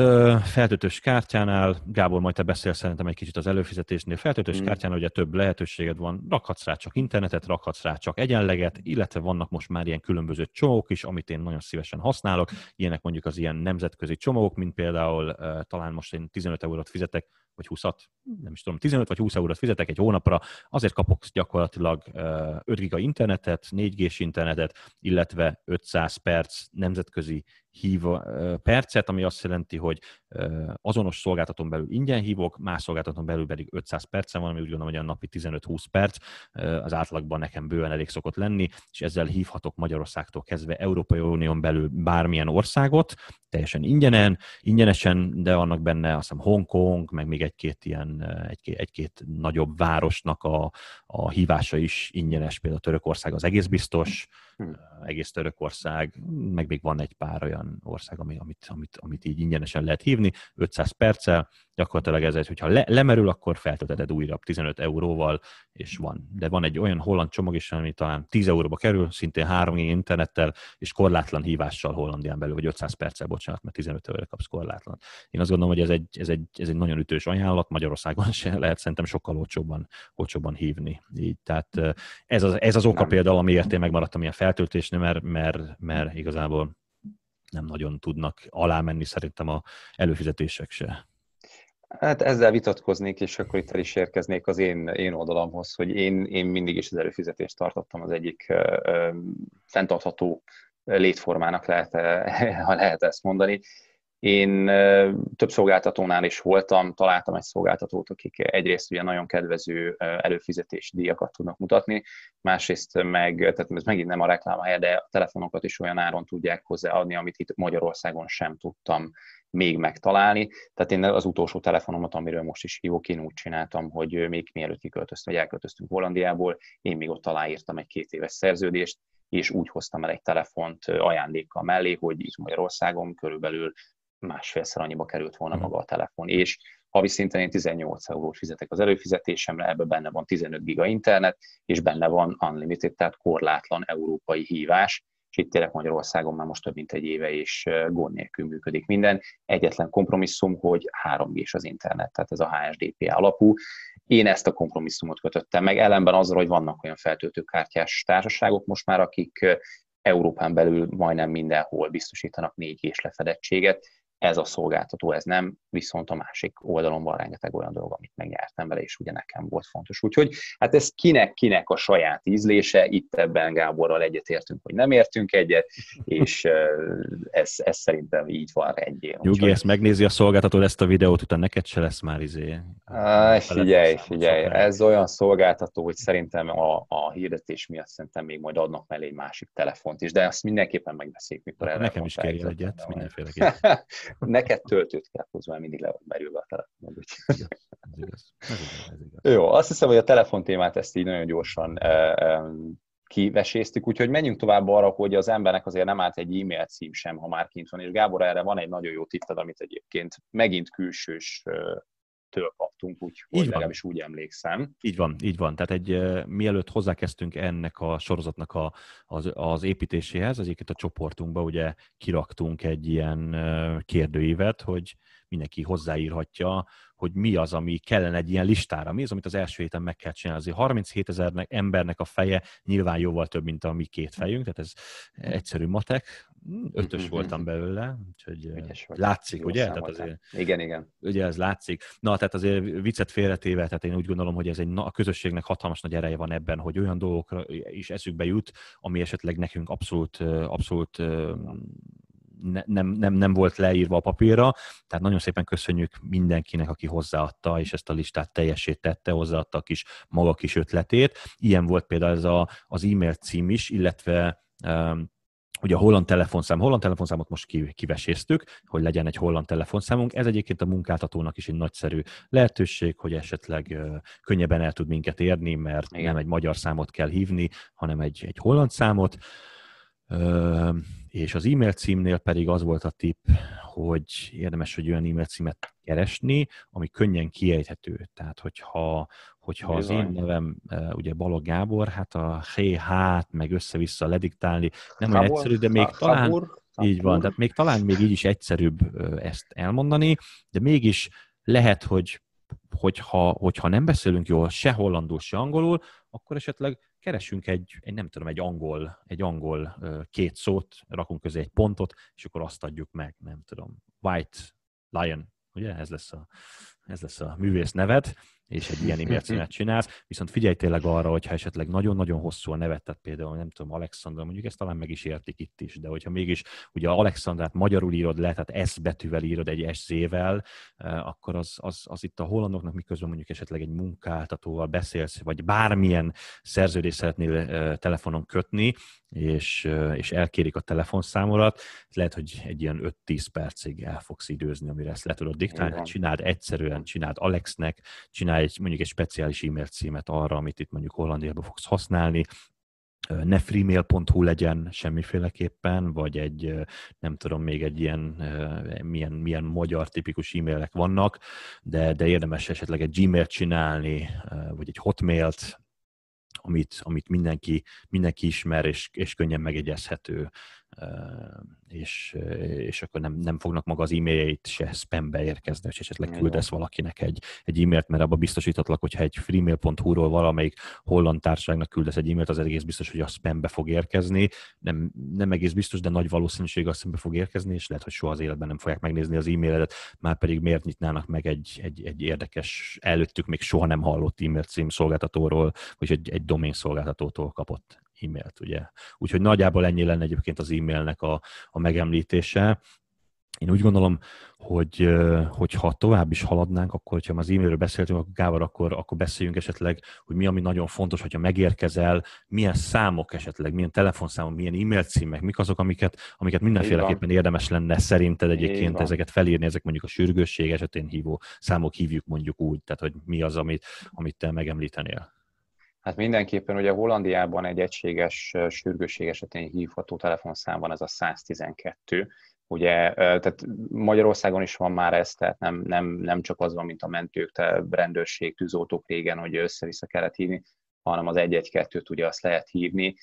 A: feltöltős kártyánál, Gábor, majd te beszélsz szerintem egy kicsit az előfizetésnél, feltöltős mm. kártyánál ugye több lehetőséged van, rakhatsz rá csak internetet, rakhatsz rá csak egyenleget, illetve vannak most már ilyen különböző csomagok is, amit én nagyon szívesen használok, ilyenek mondjuk az ilyen nemzetközi csomagok, mint például talán most én 15 eurót fizetek vagy 20 nem is tudom, 15 vagy 20 eurót fizetek egy hónapra, azért kapok gyakorlatilag 5 giga internetet, 4 g internetet, illetve 500 perc nemzetközi hív percet, ami azt jelenti, hogy azonos szolgáltatón belül ingyen hívok, más szolgáltatón belül pedig 500 percen van, ami úgy gondolom, hogy a napi 15-20 perc, az átlagban nekem bőven elég szokott lenni, és ezzel hívhatok Magyarországtól kezdve Európai Unión belül bármilyen országot, teljesen ingyenen, ingyenesen, de vannak benne azt hiszem Hongkong, meg még egy-két ilyen, egy-két, egy-két nagyobb városnak a, a hívása is ingyenes, például Törökország az egész biztos, hmm. egész Törökország, meg még van egy pár olyan ország, ami, amit, amit, amit így ingyenesen lehet hívni, 500 perccel, gyakorlatilag ez egy, hogyha le, lemerül, akkor feltölteted újra 15 euróval, és van. De van egy olyan holland csomag is, ami talán 10 euróba kerül, szintén 3 internettel, és korlátlan hívással Hollandián belül, vagy 500 perccel, bocsánat, mert 15 euróra kapsz korlátlan. Én azt gondolom, hogy ez egy, ez egy, ez egy nagyon ütős ajánlat, Magyarországon se lehet szerintem sokkal olcsóbban, olcsóbban hívni. Így, tehát ez az, ez az oka nem. például, amiért én megmaradtam ilyen feltöltésnél, mert, mert, mert igazából nem nagyon tudnak alámenni szerintem a előfizetések se.
B: Hát ezzel vitatkoznék, és akkor itt el is érkeznék az én, én oldalamhoz, hogy én, én mindig is az előfizetést tartottam az egyik uh, fenntartható létformának lehet, ha lehet ezt mondani. Én több szolgáltatónál is voltam, találtam egy szolgáltatót, akik egyrészt ugye nagyon kedvező előfizetési díjakat tudnak mutatni, másrészt meg, tehát ez megint nem a reklám helye, de a telefonokat is olyan áron tudják hozzáadni, amit itt Magyarországon sem tudtam még megtalálni. Tehát én az utolsó telefonomat, amiről most is hívok, én úgy csináltam, hogy még mielőtt kiköltöztünk, vagy elköltöztünk Hollandiából, én még ott aláírtam egy két éves szerződést, és úgy hoztam el egy telefont ajándékkal mellé, hogy itt Magyarországon körülbelül másfélszer annyiba került volna mhm. maga a telefon. És havi szinten én 18 eurót fizetek az előfizetésemre, ebben benne van 15 giga internet, és benne van unlimited, tehát korlátlan európai hívás, és itt tényleg Magyarországon már most több mint egy éve és gond nélkül működik minden. Egyetlen kompromisszum, hogy 3 g az internet, tehát ez a HSDP alapú. Én ezt a kompromisszumot kötöttem meg, ellenben azzal, hogy vannak olyan feltöltőkártyás társaságok most már, akik Európán belül majdnem mindenhol biztosítanak 4G-s lefedettséget, ez a szolgáltató, ez nem, viszont a másik oldalon van rengeteg olyan dolog, amit megnyertem vele, és ugye nekem volt fontos. Úgyhogy hát ez kinek-kinek a saját ízlése, itt ebben Gáborral egyetértünk, hogy nem értünk egyet, és ez, ez szerintem így van rendjén.
A: Nyugi, ezt megnézi a szolgáltató ezt a videót, utána neked se lesz már izé.
B: Á, figyelj, figyelj, ez olyan szolgáltató, hogy szerintem a, a hirdetés miatt szerintem még majd adnak mellé egy másik telefont is, de azt mindenképpen megbeszéljük, mikor
A: erre Nekem is kérj egyet, mindenféleképpen.
B: Neked töltőt kell hozni, mert mindig le van merülve a telefon. Jó, azt hiszem, hogy a telefon témát ezt így nagyon gyorsan kiveséztük, úgyhogy menjünk tovább arra, hogy az embernek azért nem állt egy e-mail cím sem, ha már kint van, és Gábor, erre van egy nagyon jó tipped, amit egyébként megint külsős től kaptunk, úgyhogy legalábbis úgy emlékszem.
A: Így van, így van. Tehát egy, mielőtt hozzákezdtünk ennek a sorozatnak a, az, az építéséhez, egyébként a csoportunkba ugye kiraktunk egy ilyen kérdőívet, hogy mindenki hozzáírhatja, hogy mi az, ami kellene egy ilyen listára, mi az, amit az első héten meg kell csinálni. Azért 37 ezer embernek a feje nyilván jóval több, mint a mi két fejünk, tehát ez egyszerű matek, ötös voltam belőle, úgyhogy látszik, ugye? Tehát
B: azért, igen, igen.
A: Ugye ez látszik. Na, tehát azért viccet félretéve, tehát én úgy gondolom, hogy ez egy, a közösségnek hatalmas nagy ereje van ebben, hogy olyan dolgokra is eszükbe jut, ami esetleg nekünk abszolút, abszolút ne, nem, nem, nem volt leírva a papírra, tehát nagyon szépen köszönjük mindenkinek, aki hozzáadta, és ezt a listát teljesét tette, hozzáadta a kis maga kis ötletét. Ilyen volt például ez a, az e-mail cím is, illetve um, ugye a holland telefonszám, holland telefonszámot most kiveséztük, hogy legyen egy holland telefonszámunk. Ez egyébként a munkáltatónak is egy nagyszerű lehetőség, hogy esetleg könnyebben el tud minket érni, mert Igen. nem egy magyar számot kell hívni, hanem egy, egy holland számot és az e-mail címnél pedig az volt a tipp, hogy érdemes, hogy olyan e-mail címet keresni, ami könnyen kiejthető. Tehát, hogyha, hogyha az én nevem ugye Balog Gábor, hát a h-t meg össze-vissza lediktálni nem olyan egyszerű, de még talán így van, tehát még talán még így is egyszerűbb ezt elmondani, de mégis lehet, hogy hogyha, hogyha nem beszélünk jól se hollandul, se angolul, akkor esetleg keresünk egy, egy, nem tudom, egy angol, egy angol két szót, rakunk közé egy pontot, és akkor azt adjuk meg, nem tudom, White Lion, ugye? Ez lesz a, ez lesz a művész neved, és egy ilyen e-mail címet csinálsz, viszont figyelj tényleg arra, hogyha esetleg nagyon-nagyon hosszú a nevet, tehát például nem tudom, Alexandra, mondjuk ezt talán meg is értik itt is, de hogyha mégis ugye Alexandrát magyarul írod le, tehát S betűvel írod egy SZ-vel, eh, akkor az, az, az itt a hollandoknak miközben mondjuk esetleg egy munkáltatóval beszélsz, vagy bármilyen szerződést szeretnél eh, telefonon kötni, és, eh, és elkérik a telefonszámolat, lehet, hogy egy ilyen 5-10 percig el fogsz időzni, amire ezt le tudod diktálni. Csináld egyszerűen, csináld Alexnek, csináld egy, mondjuk egy speciális e-mail címet arra, amit itt mondjuk Hollandiában fogsz használni, ne freemail.hu legyen semmiféleképpen, vagy egy, nem tudom, még egy ilyen, milyen, milyen magyar tipikus e-mailek vannak, de, de érdemes esetleg egy Gmail-t csinálni, vagy egy Hotmail-t, amit, amit mindenki, mindenki ismer, és, és könnyen megegyezhető és, és akkor nem, nem fognak maga az e-mailjeit se spambe érkezni, és esetleg küldesz valakinek egy, egy e-mailt, mert abba biztosítatlak, hogyha egy freemail.hu-ról valamelyik holland társaságnak küldesz egy e-mailt, az egész biztos, hogy a spambe fog érkezni. Nem, nem egész biztos, de nagy valószínűség a spambe fog érkezni, és lehet, hogy soha az életben nem fogják megnézni az e-mailedet, már pedig miért nyitnának meg egy, egy, egy érdekes, előttük még soha nem hallott e-mail cím szolgáltatóról, vagy egy, egy domain szolgáltatótól kapott e-mailt, ugye. Úgyhogy nagyjából ennyi lenne egyébként az e-mailnek a, a megemlítése. Én úgy gondolom, hogy hogyha tovább is haladnánk, akkor, hogyha az e-mailről beszéltünk, akkor Gábor, akkor, akkor beszéljünk esetleg, hogy mi, ami nagyon fontos, hogyha megérkezel, milyen számok esetleg, milyen telefonszámok, milyen e-mail címek, mik azok, amiket, amiket mindenféleképpen érdemes lenne szerinted egyébként ezeket felírni, ezek mondjuk a sürgősség esetén hívó számok hívjuk mondjuk úgy, tehát hogy mi az, amit, amit te megemlítenél.
B: Hát mindenképpen ugye Hollandiában egy egységes sürgősség esetén hívható telefonszám van, ez a 112. Ugye, tehát Magyarországon is van már ez, tehát nem, nem, nem csak az van, mint a mentők, te rendőrség, tűzoltók régen, hogy össze-vissza kellett hívni, hanem az 112-t ugye azt lehet hívni.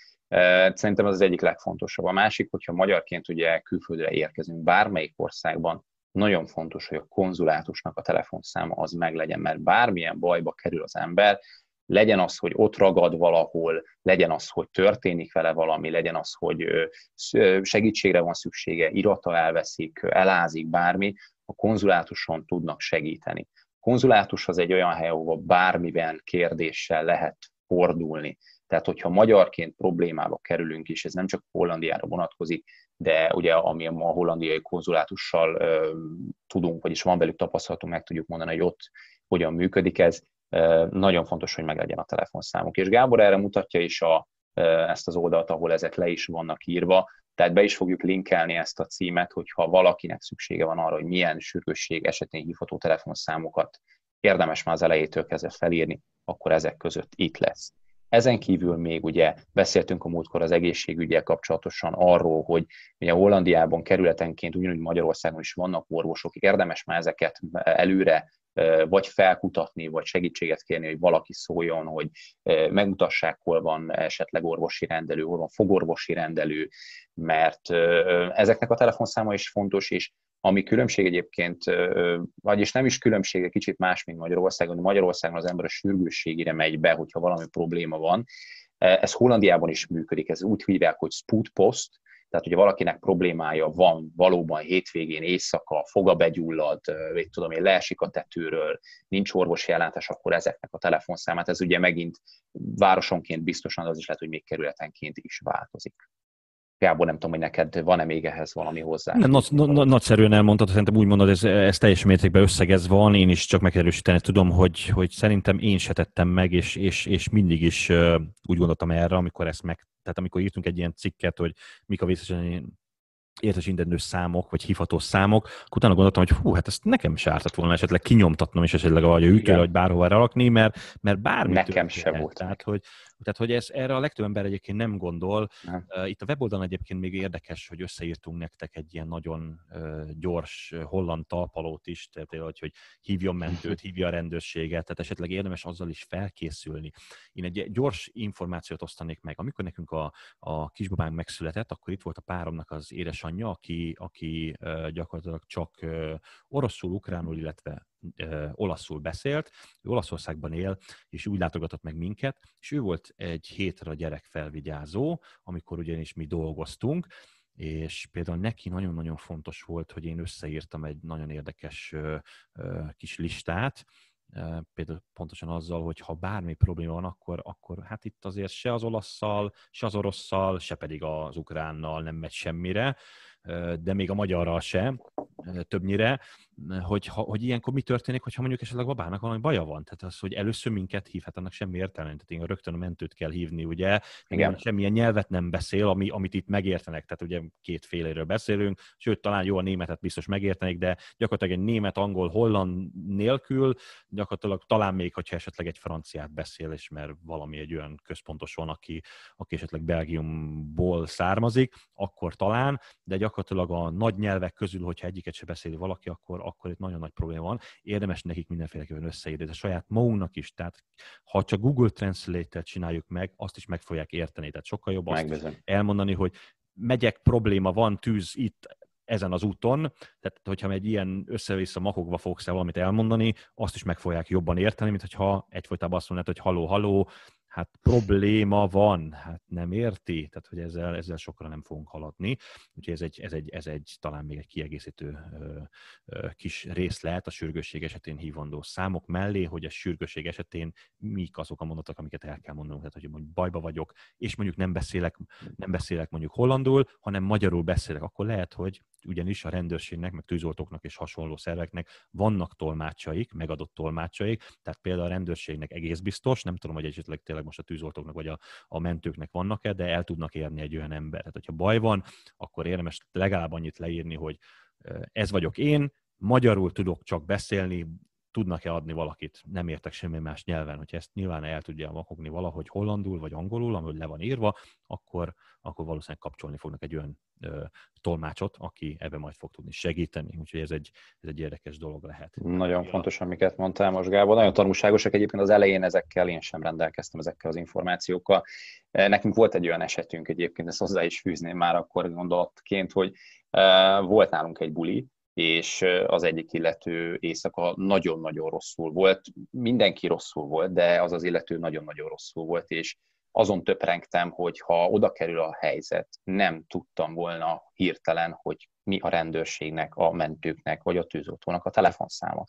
B: Szerintem ez az egyik legfontosabb. A másik, hogyha magyarként ugye külföldre érkezünk bármelyik országban, nagyon fontos, hogy a konzulátusnak a telefonszáma az meglegyen, mert bármilyen bajba kerül az ember, legyen az, hogy ott ragad valahol, legyen az, hogy történik vele valami, legyen az, hogy segítségre van szüksége, irata elveszik, elázik, bármi, a konzulátuson tudnak segíteni. A konzulátus az egy olyan hely, ahol bármivel kérdéssel lehet fordulni. Tehát, hogyha magyarként problémába kerülünk, és ez nem csak Hollandiára vonatkozik, de ugye ami a hollandiai konzulátussal ö, tudunk, vagyis van velük tapasztalatunk, meg tudjuk mondani, hogy ott hogyan működik ez, nagyon fontos, hogy meglegyen a telefonszámuk. És Gábor erre mutatja is a, ezt az oldalt, ahol ezek le is vannak írva, tehát be is fogjuk linkelni ezt a címet, hogyha valakinek szüksége van arra, hogy milyen sürgősség esetén hívható telefonszámokat érdemes már az elejétől kezdve felírni, akkor ezek között itt lesz. Ezen kívül még ugye beszéltünk a múltkor az egészségügyel kapcsolatosan arról, hogy ugye Hollandiában kerületenként, ugyanúgy Magyarországon is vannak orvosok, érdemes már ezeket előre vagy felkutatni, vagy segítséget kérni, hogy valaki szóljon, hogy megmutassák, hol van esetleg orvosi rendelő, hol van fogorvosi rendelő, mert ezeknek a telefonszáma is fontos, és ami különbség egyébként, vagyis nem is különbség, egy kicsit más, mint Magyarországon. Magyarországon az ember a sürgősségére megy be, hogyha valami probléma van. Ez Hollandiában is működik, ez úgy hívják, hogy Spoot Post, tehát, hogyha valakinek problémája van valóban hétvégén, éjszaka, foga begyullad, vagy tudom én, leesik a tetőről, nincs orvosi ellátás, akkor ezeknek a telefonszámát, ez ugye megint városonként biztosan az is lehet, hogy még kerületenként is változik. Gábor, nem tudom, hogy neked van-e még ehhez valami hozzá.
A: Nem, nagy, nagy, nagyszerűen elmondtad, szerintem úgy mondod, ez, ez teljes mértékben összegez van, én is csak megerősíteni tudom, hogy, hogy szerintem én se tettem meg, és, és, és mindig is uh, úgy gondoltam erre, amikor ezt meg, tehát amikor írtunk egy ilyen cikket, hogy mik a vészesen értesítendő számok, vagy hívható számok, akkor utána gondoltam, hogy hú, hát ezt nekem is ártott volna esetleg kinyomtatnom, és esetleg a ütőre, vagy bárhova rakni, mert, mert bármi
B: Nekem se volt.
A: Tehát, hogy, tehát, hogy ez, erre a legtöbb ember egyébként nem gondol. Nem. Itt a weboldalon egyébként még érdekes, hogy összeírtunk nektek egy ilyen nagyon gyors holland talpalót is, tehát hogy, hogy hívjon mentőt, hívja a rendőrséget, tehát esetleg érdemes azzal is felkészülni. Én egy gyors információt osztanék meg. Amikor nekünk a, a kisbabánk megszületett, akkor itt volt a páromnak az édesanyja, aki, aki gyakorlatilag csak oroszul, ukránul, illetve olaszul beszélt, ő Olaszországban él, és úgy látogatott meg minket, és ő volt egy hétre a gyerekfelvigyázó, amikor ugyanis mi dolgoztunk, és például neki nagyon-nagyon fontos volt, hogy én összeírtam egy nagyon érdekes ö, ö, kis listát, például pontosan azzal, hogy ha bármi probléma van, akkor, akkor hát itt azért se az olaszszal, se az orosszal, se pedig az ukránnal nem megy semmire, de még a magyarral sem többnyire, hogy, ha, hogy ilyenkor mi történik, hogyha mondjuk esetleg babának valami baja van. Tehát az, hogy először minket hív, hát annak semmi értelme. Tehát én rögtön a mentőt kell hívni, ugye? Igen. Semmilyen nyelvet nem beszél, ami, amit itt megértenek. Tehát ugye két féléről beszélünk, sőt, talán jó a németet biztos megértenek, de gyakorlatilag egy német, angol, holland nélkül, gyakorlatilag talán még, hogyha esetleg egy franciát beszél, és mert valami egy olyan központos van, aki, aki esetleg Belgiumból származik, akkor talán, de gyakorlatilag a nagy nyelvek közül, hogyha egyiket se beszéli valaki, akkor, akkor itt nagyon nagy probléma van. Érdemes nekik mindenféleképpen összeírni, de saját magunknak is. Tehát ha csak Google Translate-tel csináljuk meg, azt is meg fogják érteni. Tehát sokkal jobb azt Megbizony. elmondani, hogy megyek, probléma van, tűz itt, ezen az úton, tehát hogyha egy ilyen össze-vissza makogva fogsz el valamit elmondani, azt is meg fogják jobban érteni, mint hogyha egyfolytában azt mondod, hogy haló, haló, hát probléma van, hát nem érti, tehát hogy ezzel, ezzel sokra nem fogunk haladni. Úgyhogy ez egy, ez egy, ez egy talán még egy kiegészítő ö, ö, kis rész lehet a sürgősség esetén hívandó számok mellé, hogy a sürgősség esetén mik azok a mondatok, amiket el kell mondanunk. Tehát, hogy mondjuk bajba vagyok, és mondjuk nem beszélek, nem beszélek mondjuk hollandul, hanem magyarul beszélek, akkor lehet, hogy ugyanis a rendőrségnek, meg tűzoltóknak és hasonló szerveknek vannak tolmácsaik, megadott tolmácsaik, tehát például a rendőrségnek egész biztos, nem tudom, hogy esetleg tényleg most a tűzoltóknak vagy a, a mentőknek vannak-e, de el tudnak érni egy olyan ember. Tehát, hogyha baj van, akkor érdemes legalább annyit leírni, hogy ez vagyok én, magyarul tudok csak beszélni, tudnak-e adni valakit, nem értek semmi más nyelven, hogyha ezt nyilván el tudja makogni valahogy hollandul vagy angolul, amely le van írva, akkor, akkor valószínűleg kapcsolni fognak egy olyan ö, tolmácsot, aki ebben majd fog tudni segíteni. Úgyhogy ez egy, ez egy érdekes dolog lehet.
B: Nagyon ja. fontos, amiket mondtál most, Gábor. Nagyon tanulságosak egyébként az elején ezekkel, én sem rendelkeztem ezekkel az információkkal. E, nekünk volt egy olyan esetünk egyébként, ezt hozzá is fűzném már akkor gondolatként, hogy e, volt nálunk egy buli, és az egyik illető éjszaka nagyon-nagyon rosszul volt. Mindenki rosszul volt, de az az illető nagyon-nagyon rosszul volt, és azon töprengtem, hogy ha oda kerül a helyzet, nem tudtam volna hirtelen, hogy mi a rendőrségnek, a mentőknek, vagy a tűzoltónak a telefonszáma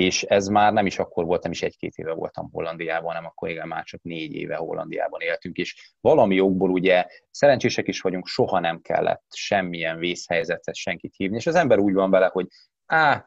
B: és ez már nem is akkor volt, nem is egy-két éve voltam Hollandiában, hanem akkor igen, már csak négy éve Hollandiában éltünk, és valami jogból ugye szerencsések is vagyunk, soha nem kellett semmilyen vészhelyzetet senkit hívni, és az ember úgy van vele, hogy á,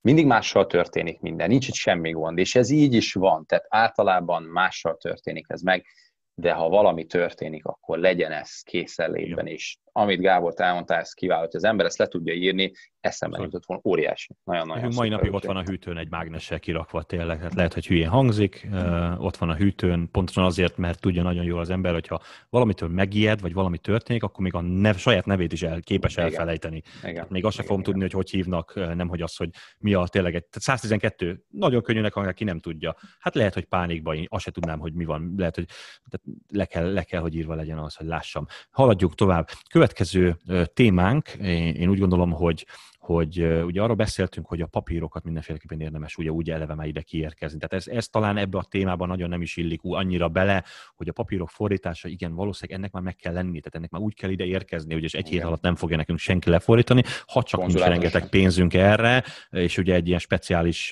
B: mindig mással történik minden, nincs itt semmi gond, és ez így is van, tehát általában mással történik ez meg, de ha valami történik, akkor legyen ez készenlétben, és amit Gábor elmondta, ez kiváló, hogy az ember ezt le tudja írni, eszembe nem jutott volna, óriási.
A: Nagyon, nagyon mai napig ott van a hűtőn egy mágnessel kirakva tényleg, hát lehet, hogy hülyén hangzik, ott van a hűtőn, pontosan azért, mert tudja nagyon jól az ember, hogyha valamitől megijed, vagy valami történik, akkor még a nev, saját nevét is el, képes igen. elfelejteni. Igen. még azt sem fogom igen. tudni, hogy hogy hívnak, nem hogy az, hogy mi a tényleg egy, tehát 112, nagyon könnyűnek hangzik, ki nem tudja. Hát lehet, hogy pánikban, én azt se tudnám, hogy mi van, lehet, hogy tehát le, kell, le kell, hogy írva legyen az, hogy lássam. Haladjuk tovább. Következő témánk, én úgy gondolom, hogy hogy ugye arra beszéltünk, hogy a papírokat mindenféleképpen érdemes ugye úgy eleve már ide kiérkezni. Tehát ez, ez talán ebbe a témában nagyon nem is illik annyira bele, hogy a papírok fordítása, igen, valószínűleg ennek már meg kell lenni, tehát ennek már úgy kell ide érkezni, hogy egy hét alatt nem fogja nekünk senki lefordítani, ha csak nincs rengeteg pénzünk erre, és ugye egy ilyen speciális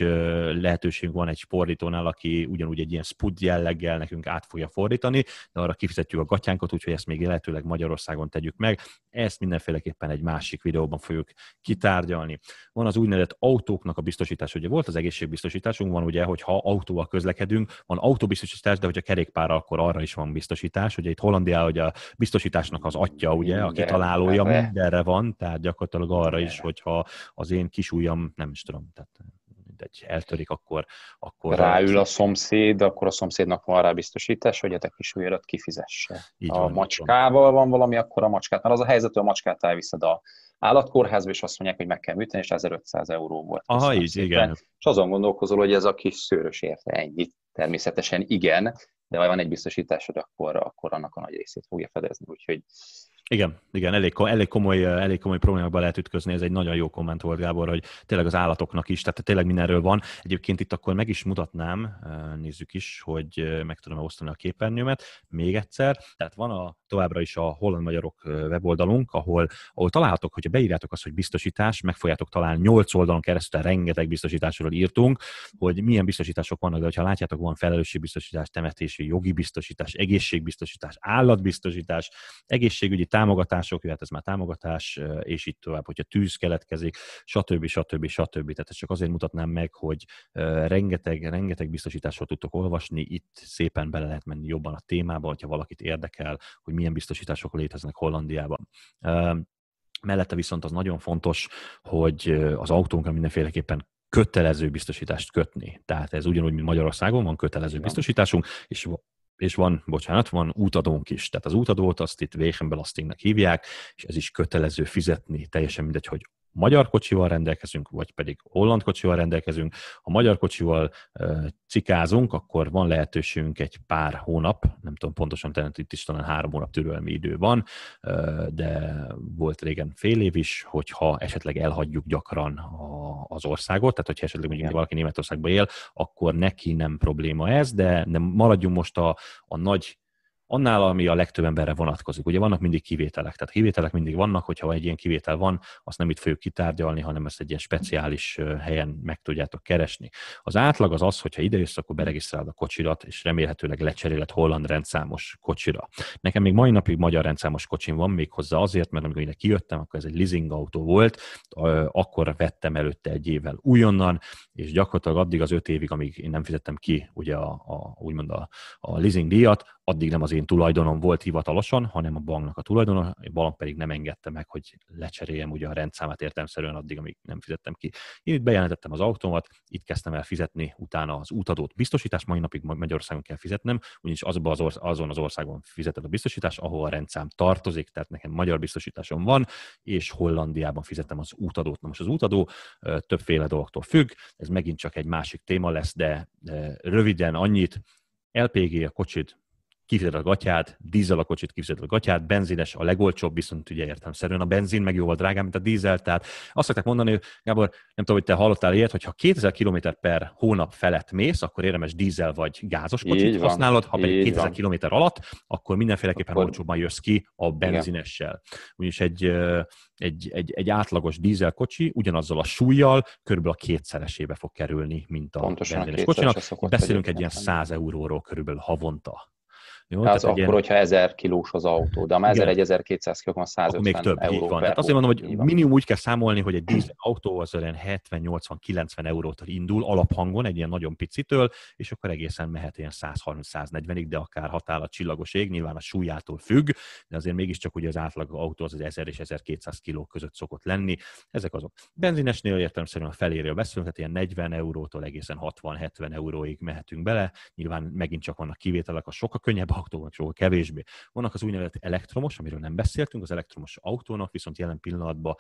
A: lehetőségünk van egy fordítónál, aki ugyanúgy egy ilyen spud jelleggel nekünk át fogja fordítani, de arra kifizetjük a gatyánkat, úgyhogy ezt még lehetőleg Magyarországon tegyük meg. Ezt mindenféleképpen egy másik videóban fogjuk kitárni tárgyalni. Van az úgynevezett autóknak a biztosítás. Ugye volt az egészségbiztosításunk, van ugye, hogy ha autóval közlekedünk, van autóbiztosítás, de hogyha kerékpár, akkor arra is van biztosítás. Ugye itt Hollandia, hogy a biztosításnak az atya, ugye, a kitalálója mindenre van, tehát gyakorlatilag arra is, hogyha az én kis ujjam, nem is tudom, tehát egy eltörik, akkor... akkor
B: Ráül a szomszéd, akkor a szomszédnak van rá biztosítás, hogy a te kis ujjadat kifizesse. Így a van, macskával van valami, akkor a macskát, mert az a helyzet, hogy a macskát elviszed a állatkórházba, és azt mondják, hogy meg kell műteni, és 1500 euró volt.
A: Aha, így, szépen. igen.
B: És azon gondolkozol, hogy ez a kis szőrös érte ennyit. Természetesen igen, de ha van egy biztosításod, akkor, akkor annak a nagy részét fogja fedezni. Úgyhogy
A: igen, igen, elég, elég, komoly, elég komoly problémákba lehet ütközni, ez egy nagyon jó komment volt, Gábor, hogy tényleg az állatoknak is, tehát tényleg mindenről van. Egyébként itt akkor meg is mutatnám, nézzük is, hogy meg tudom osztani a képernyőmet még egyszer. Tehát van a, továbbra is a Holland Magyarok weboldalunk, ahol, ahol találhatok, hogyha beírjátok azt, hogy biztosítás, meg fogjátok találni 8 oldalon keresztül, rengeteg biztosításról írtunk, hogy milyen biztosítások vannak, de ha látjátok, van felelősségbiztosítás, temetési, jogi biztosítás, egészségbiztosítás, állatbiztosítás, egészségügyi támogatások, jöhet ez már támogatás, és így tovább, hogyha tűz keletkezik, stb. stb. stb. Tehát ezt csak azért mutatnám meg, hogy rengeteg, rengeteg biztosításról tudtok olvasni, itt szépen bele lehet menni jobban a témába, hogyha valakit érdekel, hogy milyen biztosítások léteznek Hollandiában. Mellette viszont az nagyon fontos, hogy az autónkra mindenféleképpen kötelező biztosítást kötni. Tehát ez ugyanúgy, mint Magyarországon van kötelező biztosításunk, és és van, bocsánat, van útadónk is. Tehát az útadót azt itt Weichenbelastingnek hívják, és ez is kötelező fizetni, teljesen mindegy, hogy magyar kocsival rendelkezünk, vagy pedig holland kocsival rendelkezünk. Ha magyar kocsival cikázunk, akkor van lehetőségünk egy pár hónap, nem tudom pontosan, tehát itt is talán három hónap türelmi idő van, de volt régen fél év is, hogyha esetleg elhagyjuk gyakran az országot, tehát hogyha esetleg mondjuk valaki Németországban él, akkor neki nem probléma ez, de nem maradjunk most a, a nagy annál, ami a legtöbb emberre vonatkozik. Ugye vannak mindig kivételek, tehát kivételek mindig vannak, hogyha egy ilyen kivétel van, azt nem itt fogjuk kitárgyalni, hanem ezt egy ilyen speciális helyen meg tudjátok keresni. Az átlag az az, hogyha ide jössz, akkor beregisztrálod a kocsirat, és remélhetőleg lecseréled holland rendszámos kocsira. Nekem még mai napig magyar rendszámos kocsim van, még hozzá azért, mert amikor ide kijöttem, akkor ez egy leasing autó volt, akkor vettem előtte egy évvel újonnan, és gyakorlatilag addig az öt évig, amíg én nem fizettem ki ugye a, a úgymond a, a leasing díjat, addig nem az én tulajdonom volt hivatalosan, hanem a banknak a tulajdona, a bank pedig nem engedte meg, hogy lecseréljem ugye a rendszámát értelmszerűen addig, amíg nem fizettem ki. Én itt bejelentettem az autómat, itt kezdtem el fizetni, utána az útadót biztosítás, mai napig Magyarországon kell fizetnem, ugyanis azban az orsz- azon az országon fizeted a biztosítás, ahol a rendszám tartozik, tehát nekem magyar biztosításom van, és Hollandiában fizetem az útadót. Na most az útadó többféle dologtól függ, ez megint csak egy másik téma lesz, de röviden annyit, LPG a kocsid kifizeted a gatyát, dízel a kocsit kifizeted a gatyát, benzines a legolcsóbb, viszont ugye értelmszerűen a benzin meg jóval drágább, mint a dízel, tehát azt szokták mondani, hogy Gábor, nem tudom, hogy te hallottál ilyet, hogy ha 2000 km per hónap felett mész, akkor érdemes dízel vagy gázos kocsit így használod, van, ha pedig 2000 km alatt, akkor mindenféleképpen akkor... olcsóbban jössz ki a benzinessel. Úgyis egy, egy, egy, egy átlagos dízel kocsi ugyanazzal a súlyjal körülbelül a kétszeresébe fog kerülni, mint a Pontosan benzines a kocsinak. Beszélünk egy ilyen 100 euróról körülbelül havonta.
B: Jó, az akkor, ilyen... hogyha 1000 kilós az autó, de a 1200 kiló, van 150 akkor még több, euró
A: így van. Tehát azért mondom, hogy minimum úgy kell számolni, hogy egy dízel autó az olyan 70-80-90 eurótól indul alaphangon, egy ilyen nagyon picitől, és akkor egészen mehet ilyen 130-140-ig, de akár határa csillagos ég, nyilván a súlyától függ, de azért mégiscsak ugye az átlag autó az 1000 és 1200 kiló között szokott lenni. Ezek azok. Benzinesnél értelemszerűen a feléről beszélünk, tehát ilyen 40 eurótól egészen 60-70 euróig mehetünk bele. Nyilván megint csak vannak kivételek, a sokkal könnyebb autónak sokkal kevésbé. Vannak az úgynevezett elektromos, amiről nem beszéltünk, az elektromos autónak viszont jelen pillanatban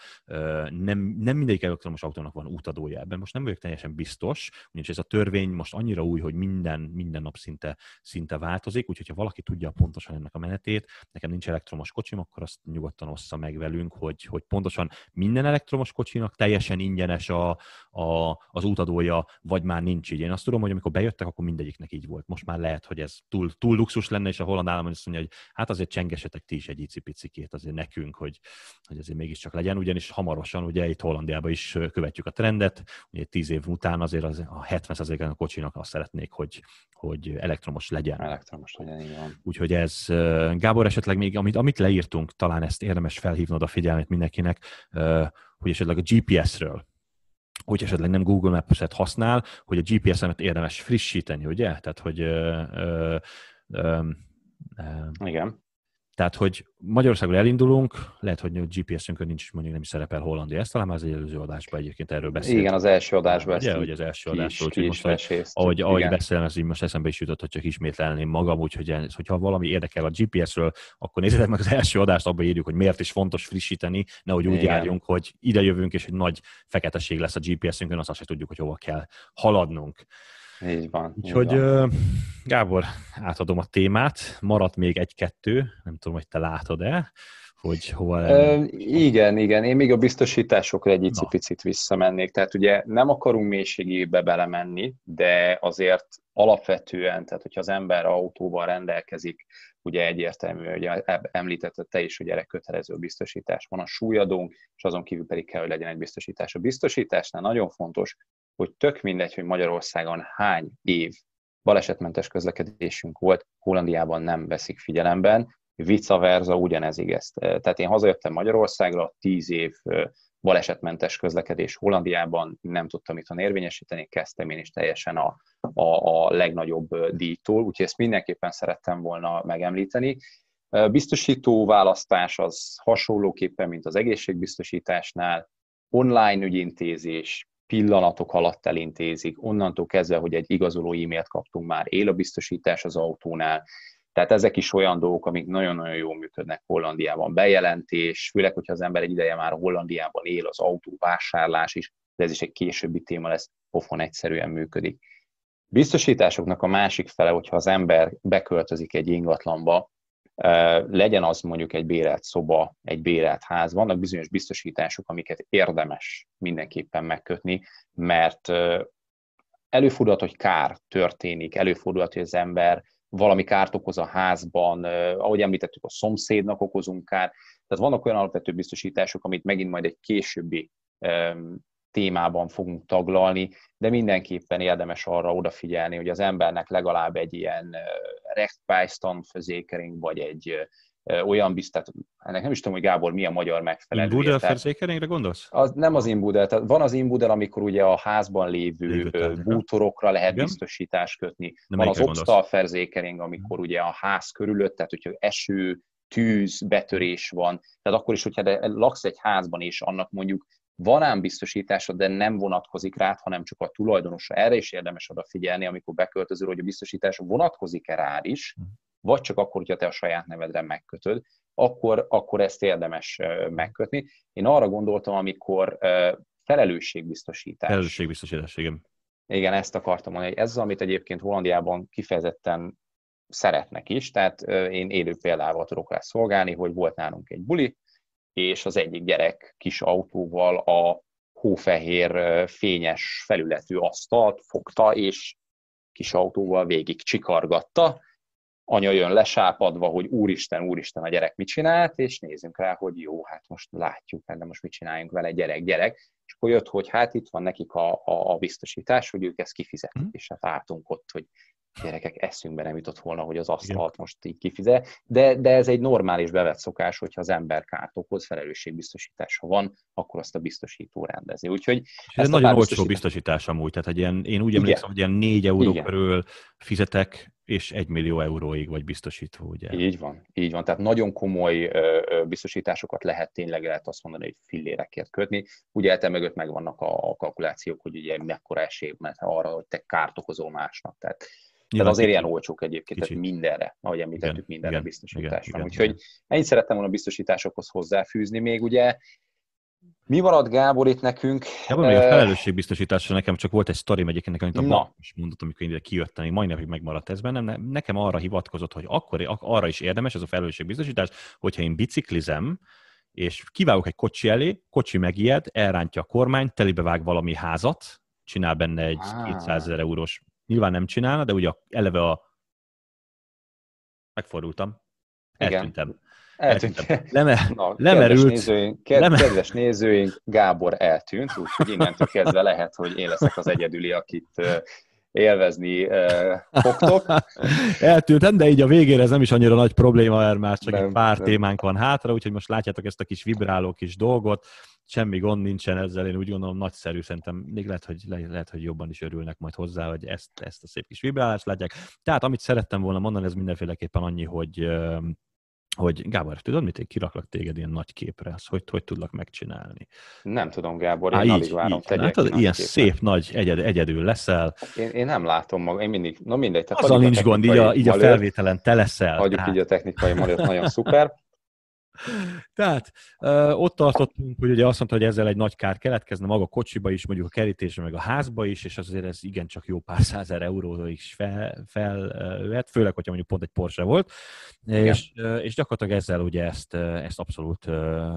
A: nem, nem mindegyik elektromos autónak van útadója. Ebben most nem vagyok teljesen biztos, ugyanis ez a törvény most annyira új, hogy minden, minden nap szinte, szinte változik, úgyhogy ha valaki tudja pontosan ennek a menetét, nekem nincs elektromos kocsim, akkor azt nyugodtan ossza meg velünk, hogy, hogy pontosan minden elektromos kocsinak teljesen ingyenes a, a, az útadója, vagy már nincs így. Én azt tudom, hogy amikor bejöttek, akkor mindegyiknek így volt. Most már lehet, hogy ez túl, túl luxus lenne, és a holland állam azt mondja, hogy hát azért csengesetek ti is egy icipicikét azért nekünk, hogy, hogy azért mégiscsak legyen, ugyanis hamarosan ugye itt Hollandiában is követjük a trendet, ugye tíz év után azért az, a 70 a kocsinak azt szeretnék, hogy, hogy elektromos legyen.
B: Elektromos legyen, igen.
A: Úgyhogy ez, Gábor, esetleg még, amit, amit leírtunk, talán ezt érdemes felhívnod a figyelmet mindenkinek, hogy esetleg a GPS-ről, hogy esetleg nem Google Maps-et használ, hogy a GPS-emet érdemes frissíteni, ugye? Tehát, hogy ö, ö,
B: igen.
A: Tehát, hogy Magyarországon elindulunk, lehet, hogy a GPS-ünkön nincs, mondjuk nem is szerepel Hollandia, ezt talán már az előző adásban egyébként erről beszélünk.
B: Igen, az első adásban.
A: Ugye, hogy az első adásban, úgyhogy most, hogy, ahogy, ahogy beszélem, ez így most eszembe is jutott, hogy csak ismételném magam, úgyhogy hogyha valami érdekel a GPS-ről, akkor nézzétek meg az első adást, abban írjuk, hogy miért is fontos frissíteni, nehogy úgy Igen. járjunk, hogy ide jövünk, és egy nagy feketeség lesz a GPS-ünkön, azt se tudjuk, hogy hova kell haladnunk.
B: Így van.
A: Úgyhogy
B: így van.
A: Gábor, átadom a témát, maradt még egy-kettő, nem tudom, hogy te látod-e, hogy hova... Ö,
B: igen, igen, én még a biztosításokra egy picit visszamennék, tehát ugye nem akarunk mélységébe belemenni, de azért alapvetően, tehát hogyha az ember autóval rendelkezik, ugye egyértelmű, hogy említetted te is, hogy erre kötelező biztosítás van a súlyadónk, és azon kívül pedig kell, hogy legyen egy biztosítás. A biztosításnál nagyon fontos, hogy tök mindegy, hogy Magyarországon hány év balesetmentes közlekedésünk volt, Hollandiában nem veszik figyelemben, vice versa ugyanez igaz. Tehát én hazajöttem Magyarországra, tíz év balesetmentes közlekedés Hollandiában, nem tudtam itthon érvényesíteni, kezdtem én is teljesen a, a, a legnagyobb díjtól, úgyhogy ezt mindenképpen szerettem volna megemlíteni. Biztosító választás az hasonlóképpen, mint az egészségbiztosításnál, online ügyintézés, pillanatok alatt elintézik, onnantól kezdve, hogy egy igazoló e-mailt kaptunk már, él a biztosítás az autónál, tehát ezek is olyan dolgok, amik nagyon-nagyon jól működnek Hollandiában. Bejelentés, főleg, hogyha az ember egy ideje már Hollandiában él, az autó vásárlás is, de ez is egy későbbi téma lesz, pofon egyszerűen működik. Biztosításoknak a másik fele, hogyha az ember beköltözik egy ingatlanba, legyen az mondjuk egy bérelt szoba, egy bérelt ház, vannak bizonyos biztosítások, amiket érdemes mindenképpen megkötni, mert előfordulhat, hogy kár történik, előfordulhat, hogy az ember valami kárt okoz a házban, ahogy említettük, a szomszédnak okozunk kárt. Tehát vannak olyan alapvető biztosítások, amit megint majd egy későbbi témában fogunk taglalni, de mindenképpen érdemes arra odafigyelni, hogy az embernek legalább egy ilyen rechtbeistand vagy egy olyan biztos, ennek nem is tudom, hogy Gábor mi a magyar megfelelő.
A: Inbudel ferzékeringre gondolsz?
B: Az, nem az inbudel, tehát van az inbudel, amikor ugye a házban lévő bútorokra lehet Igen? biztosítást kötni. De van az obstal ferzékering, amikor ugye a ház körülött, tehát hogyha eső, tűz, betörés van, tehát akkor is, hogyha laksz egy házban, és annak mondjuk van ám biztosítása, de nem vonatkozik rá, hanem csak a tulajdonosra. Erre is érdemes odafigyelni, amikor beköltözöl, hogy a biztosítás vonatkozik-e rád is, mhm vagy csak akkor, hogyha te a saját nevedre megkötöd, akkor, akkor ezt érdemes megkötni. Én arra gondoltam, amikor felelősségbiztosítás.
A: Felelősségbiztosítás, igen.
B: Igen, ezt akartam mondani, hogy ez az, amit egyébként Hollandiában kifejezetten szeretnek is, tehát én élő példával tudok rá szolgálni, hogy volt nálunk egy buli, és az egyik gyerek kis autóval a hófehér fényes felületű asztalt fogta, és kis autóval végig csikargatta, anya jön lesápadva, hogy úristen, úristen, a gyerek mit csinált, és nézzünk rá, hogy jó, hát most látjuk, hát de most mit csináljunk vele, gyerek, gyerek. És akkor jött, hogy hát itt van nekik a, a, a biztosítás, hogy ők ezt kifizetik, mm. és hát álltunk ott, hogy gyerekek eszünkbe nem jutott volna, hogy az asztalt most így kifizet, de, de ez egy normális bevett szokás, hogyha az ember kárt okoz, felelősségbiztosítása van, akkor azt a biztosító rendezi. Úgyhogy
A: ez nagyon olcsó biztosítás... biztosítás amúgy, tehát egy ilyen, én úgy emlékszem, hogy ilyen 4 euró Igen. körül fizetek, és 1 millió euróig vagy biztosítva, ugye?
B: Így van, így van. Tehát nagyon komoly biztosításokat lehet tényleg lehet azt mondani, hogy fillérekért kötni. Ugye te mögött megvannak a kalkulációk, hogy ugye mekkora esély arra, hogy te kárt okozol másnak. Tehát tehát azért ilyen olcsók egyébként, kicsit. tehát mindenre, ahogy említettük, igen, mindenre igen, biztosítás igen, van. Úgyhogy igen. ennyit szerettem volna a biztosításokhoz hozzáfűzni még, ugye mi maradt Gábor itt nekünk?
A: Van még a felelősségbiztosításra nekem csak volt egy sztorim egyébként, amit a Na. is mondott, amikor én ide kijöttem, még majdnem, hogy megmaradt ez bennem. Nekem arra hivatkozott, hogy akkor arra is érdemes ez a felelősségbiztosítás, hogyha én biciklizem, és kivágok egy kocsi elé, kocsi megijed, elrántja a kormány, telibevág valami házat, csinál benne egy ah. 200 ezer eurós nyilván nem csinálna, de ugye eleve a... Megfordultam. Eltűntem. Eltűntem. Leme, Na, lemerült.
B: Kedves nézőink, ked, leme... kedves nézőink, Gábor eltűnt, úgyhogy innentől kezdve lehet, hogy én leszek az egyedüli, akit élvezni fogtok.
A: Eltűntem, de így a végére ez nem is annyira nagy probléma, mert már csak nem, egy pár nem. témánk van hátra, úgyhogy most látjátok ezt a kis vibráló kis dolgot semmi gond nincsen ezzel, én úgy gondolom nagyszerű, szerintem még lehet, hogy, le, lehet, hogy jobban is örülnek majd hozzá, hogy ezt, ezt a szép kis vibrálást látják. Tehát amit szerettem volna mondani, ez mindenféleképpen annyi, hogy hogy Gábor, tudod mit, én kiraklak téged ilyen nagy képre, azt hogy, hogy tudlak megcsinálni?
B: Nem tudom, Gábor, én alig így, várom, így,
A: látod, ilyen képre. szép, nagy, egyed, egyedül leszel.
B: Én, én, nem látom magam, én mindig, no mindegy.
A: Tehát Azzal nincs gond, így a, így a felvételen te leszel.
B: Hagyjuk tehát. így a technikai malőt, nagyon szuper.
A: Tehát ott tartottunk, hogy ugye azt mondta, hogy ezzel egy nagy kár keletkezne maga a kocsiba is, mondjuk a kerítésre, meg a házba is, és azért ez igencsak jó pár százer euróra is fel, fel főleg, hogyha mondjuk pont egy Porsche volt, és, és gyakorlatilag ezzel ugye ezt, ezt abszolút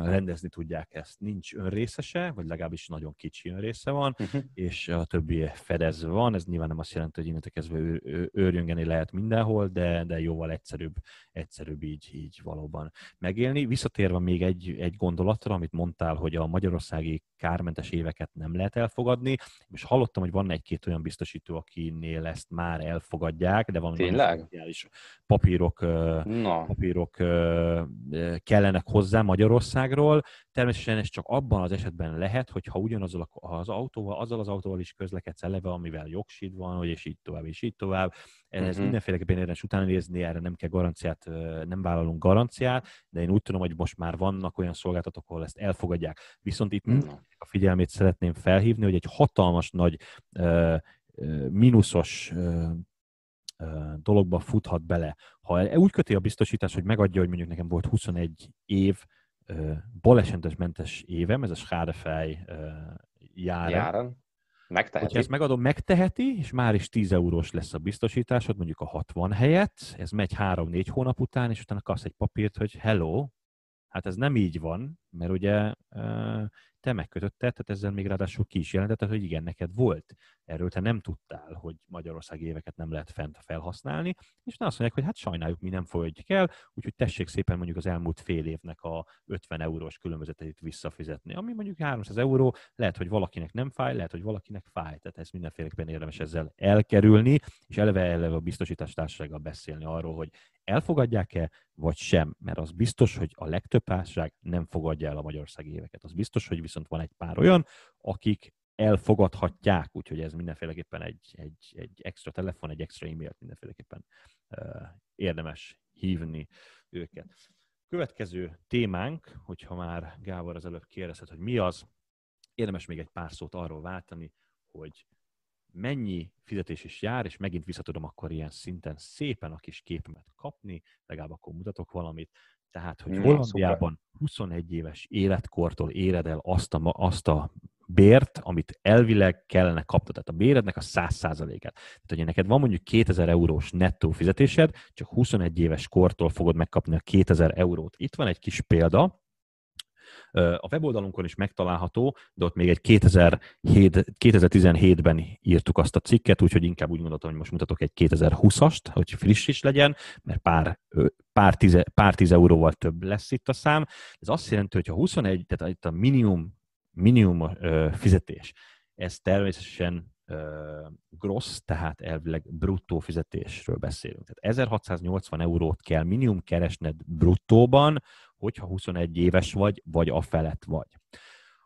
A: rendezni tudják, ezt nincs önrészese, vagy legalábbis nagyon kicsi önrésze van, uh-huh. és a többi fedezve van, ez nyilván nem azt jelenti, hogy innentől kezdve őrjöngeni lehet mindenhol, de, de jóval egyszerűbb, egyszerűbb így, így valóban megélni. Visszatérve még egy, egy gondolatra, amit mondtál, hogy a magyarországi kármentes éveket nem lehet elfogadni. És hallottam, hogy van egy-két olyan biztosító, akinél ezt már elfogadják, de van
B: Tényleg?
A: papírok, no. papírok kellenek hozzá Magyarországról. Természetesen ez csak abban az esetben lehet, hogyha ugyanazzal az autóval, azzal az autóval is közlekedsz eleve, amivel jogsid van, és így tovább, és így tovább. Ez uh-huh. mindenféleképpen érdemes utána nézni, erre nem kell garanciát, nem vállalunk garanciát, de én úgy tudom, hogy most már vannak olyan szolgáltatók, ahol ezt elfogadják. Viszont itt uh-huh. a figyelmét szeretném felhívni, hogy egy hatalmas nagy uh, mínuszos uh, dologba futhat bele. Ha úgy köti a biztosítás, hogy megadja, hogy mondjuk nekem volt 21 év balesetmentes évem, ez a Schadefej jár.
B: Járon. Megteheti.
A: Ezt megadom, megteheti, és már is 10 eurós lesz a biztosításod, mondjuk a 60 helyett, ez megy 3-4 hónap után, és utána kapsz egy papírt, hogy hello, hát ez nem így van, mert ugye te megkötötted, tehát ezzel még ráadásul ki is jelentetted, hogy igen, neked volt. Erről te nem tudtál, hogy Magyarország éveket nem lehet fent felhasználni, és azt mondják, hogy hát sajnáljuk, mi nem fogadjuk el, úgyhogy tessék szépen mondjuk az elmúlt fél évnek a 50 eurós különbözeteit visszafizetni, ami mondjuk 300 euró, lehet, hogy valakinek nem fáj, lehet, hogy valakinek fáj, tehát ez mindenféleképpen érdemes ezzel elkerülni, és eleve eleve a biztosítás társasággal beszélni arról, hogy elfogadják-e, vagy sem, mert az biztos, hogy a legtöbb társaság nem fogadja el a magyarországi éveket. Az biztos, hogy viszont van egy pár olyan, akik elfogadhatják, úgyhogy ez mindenféleképpen egy, egy, egy extra telefon, egy extra e-mailt mindenféleképpen uh, érdemes hívni őket. Következő témánk, hogyha már Gábor az előbb kérdezett, hogy mi az, érdemes még egy pár szót arról váltani, hogy mennyi fizetés is jár, és megint vissza tudom akkor ilyen szinten szépen a kis képemet kapni, legalább akkor mutatok valamit. Tehát, hogy hmm, Hollandiában 21 éves életkortól éred el azt a, azt a bért, amit elvileg kellene kapnod. Tehát a bérednek a 100%-át. Tehát, hogy neked van mondjuk 2000 eurós nettó fizetésed, csak 21 éves kortól fogod megkapni a 2000 eurót. Itt van egy kis példa, a weboldalunkon is megtalálható, de ott még egy 2007, 2017-ben írtuk azt a cikket, úgyhogy inkább úgy gondoltam, hogy most mutatok egy 2020-ast, hogy friss is legyen, mert pár, pár, tíze, pár tíz euróval több lesz itt a szám. Ez azt jelenti, hogy ha 21, tehát itt a minimum, minimum fizetés, ez természetesen gross, tehát elvileg bruttó fizetésről beszélünk. Tehát 1680 eurót kell minimum keresned bruttóban, hogyha 21 éves vagy, vagy a felett vagy.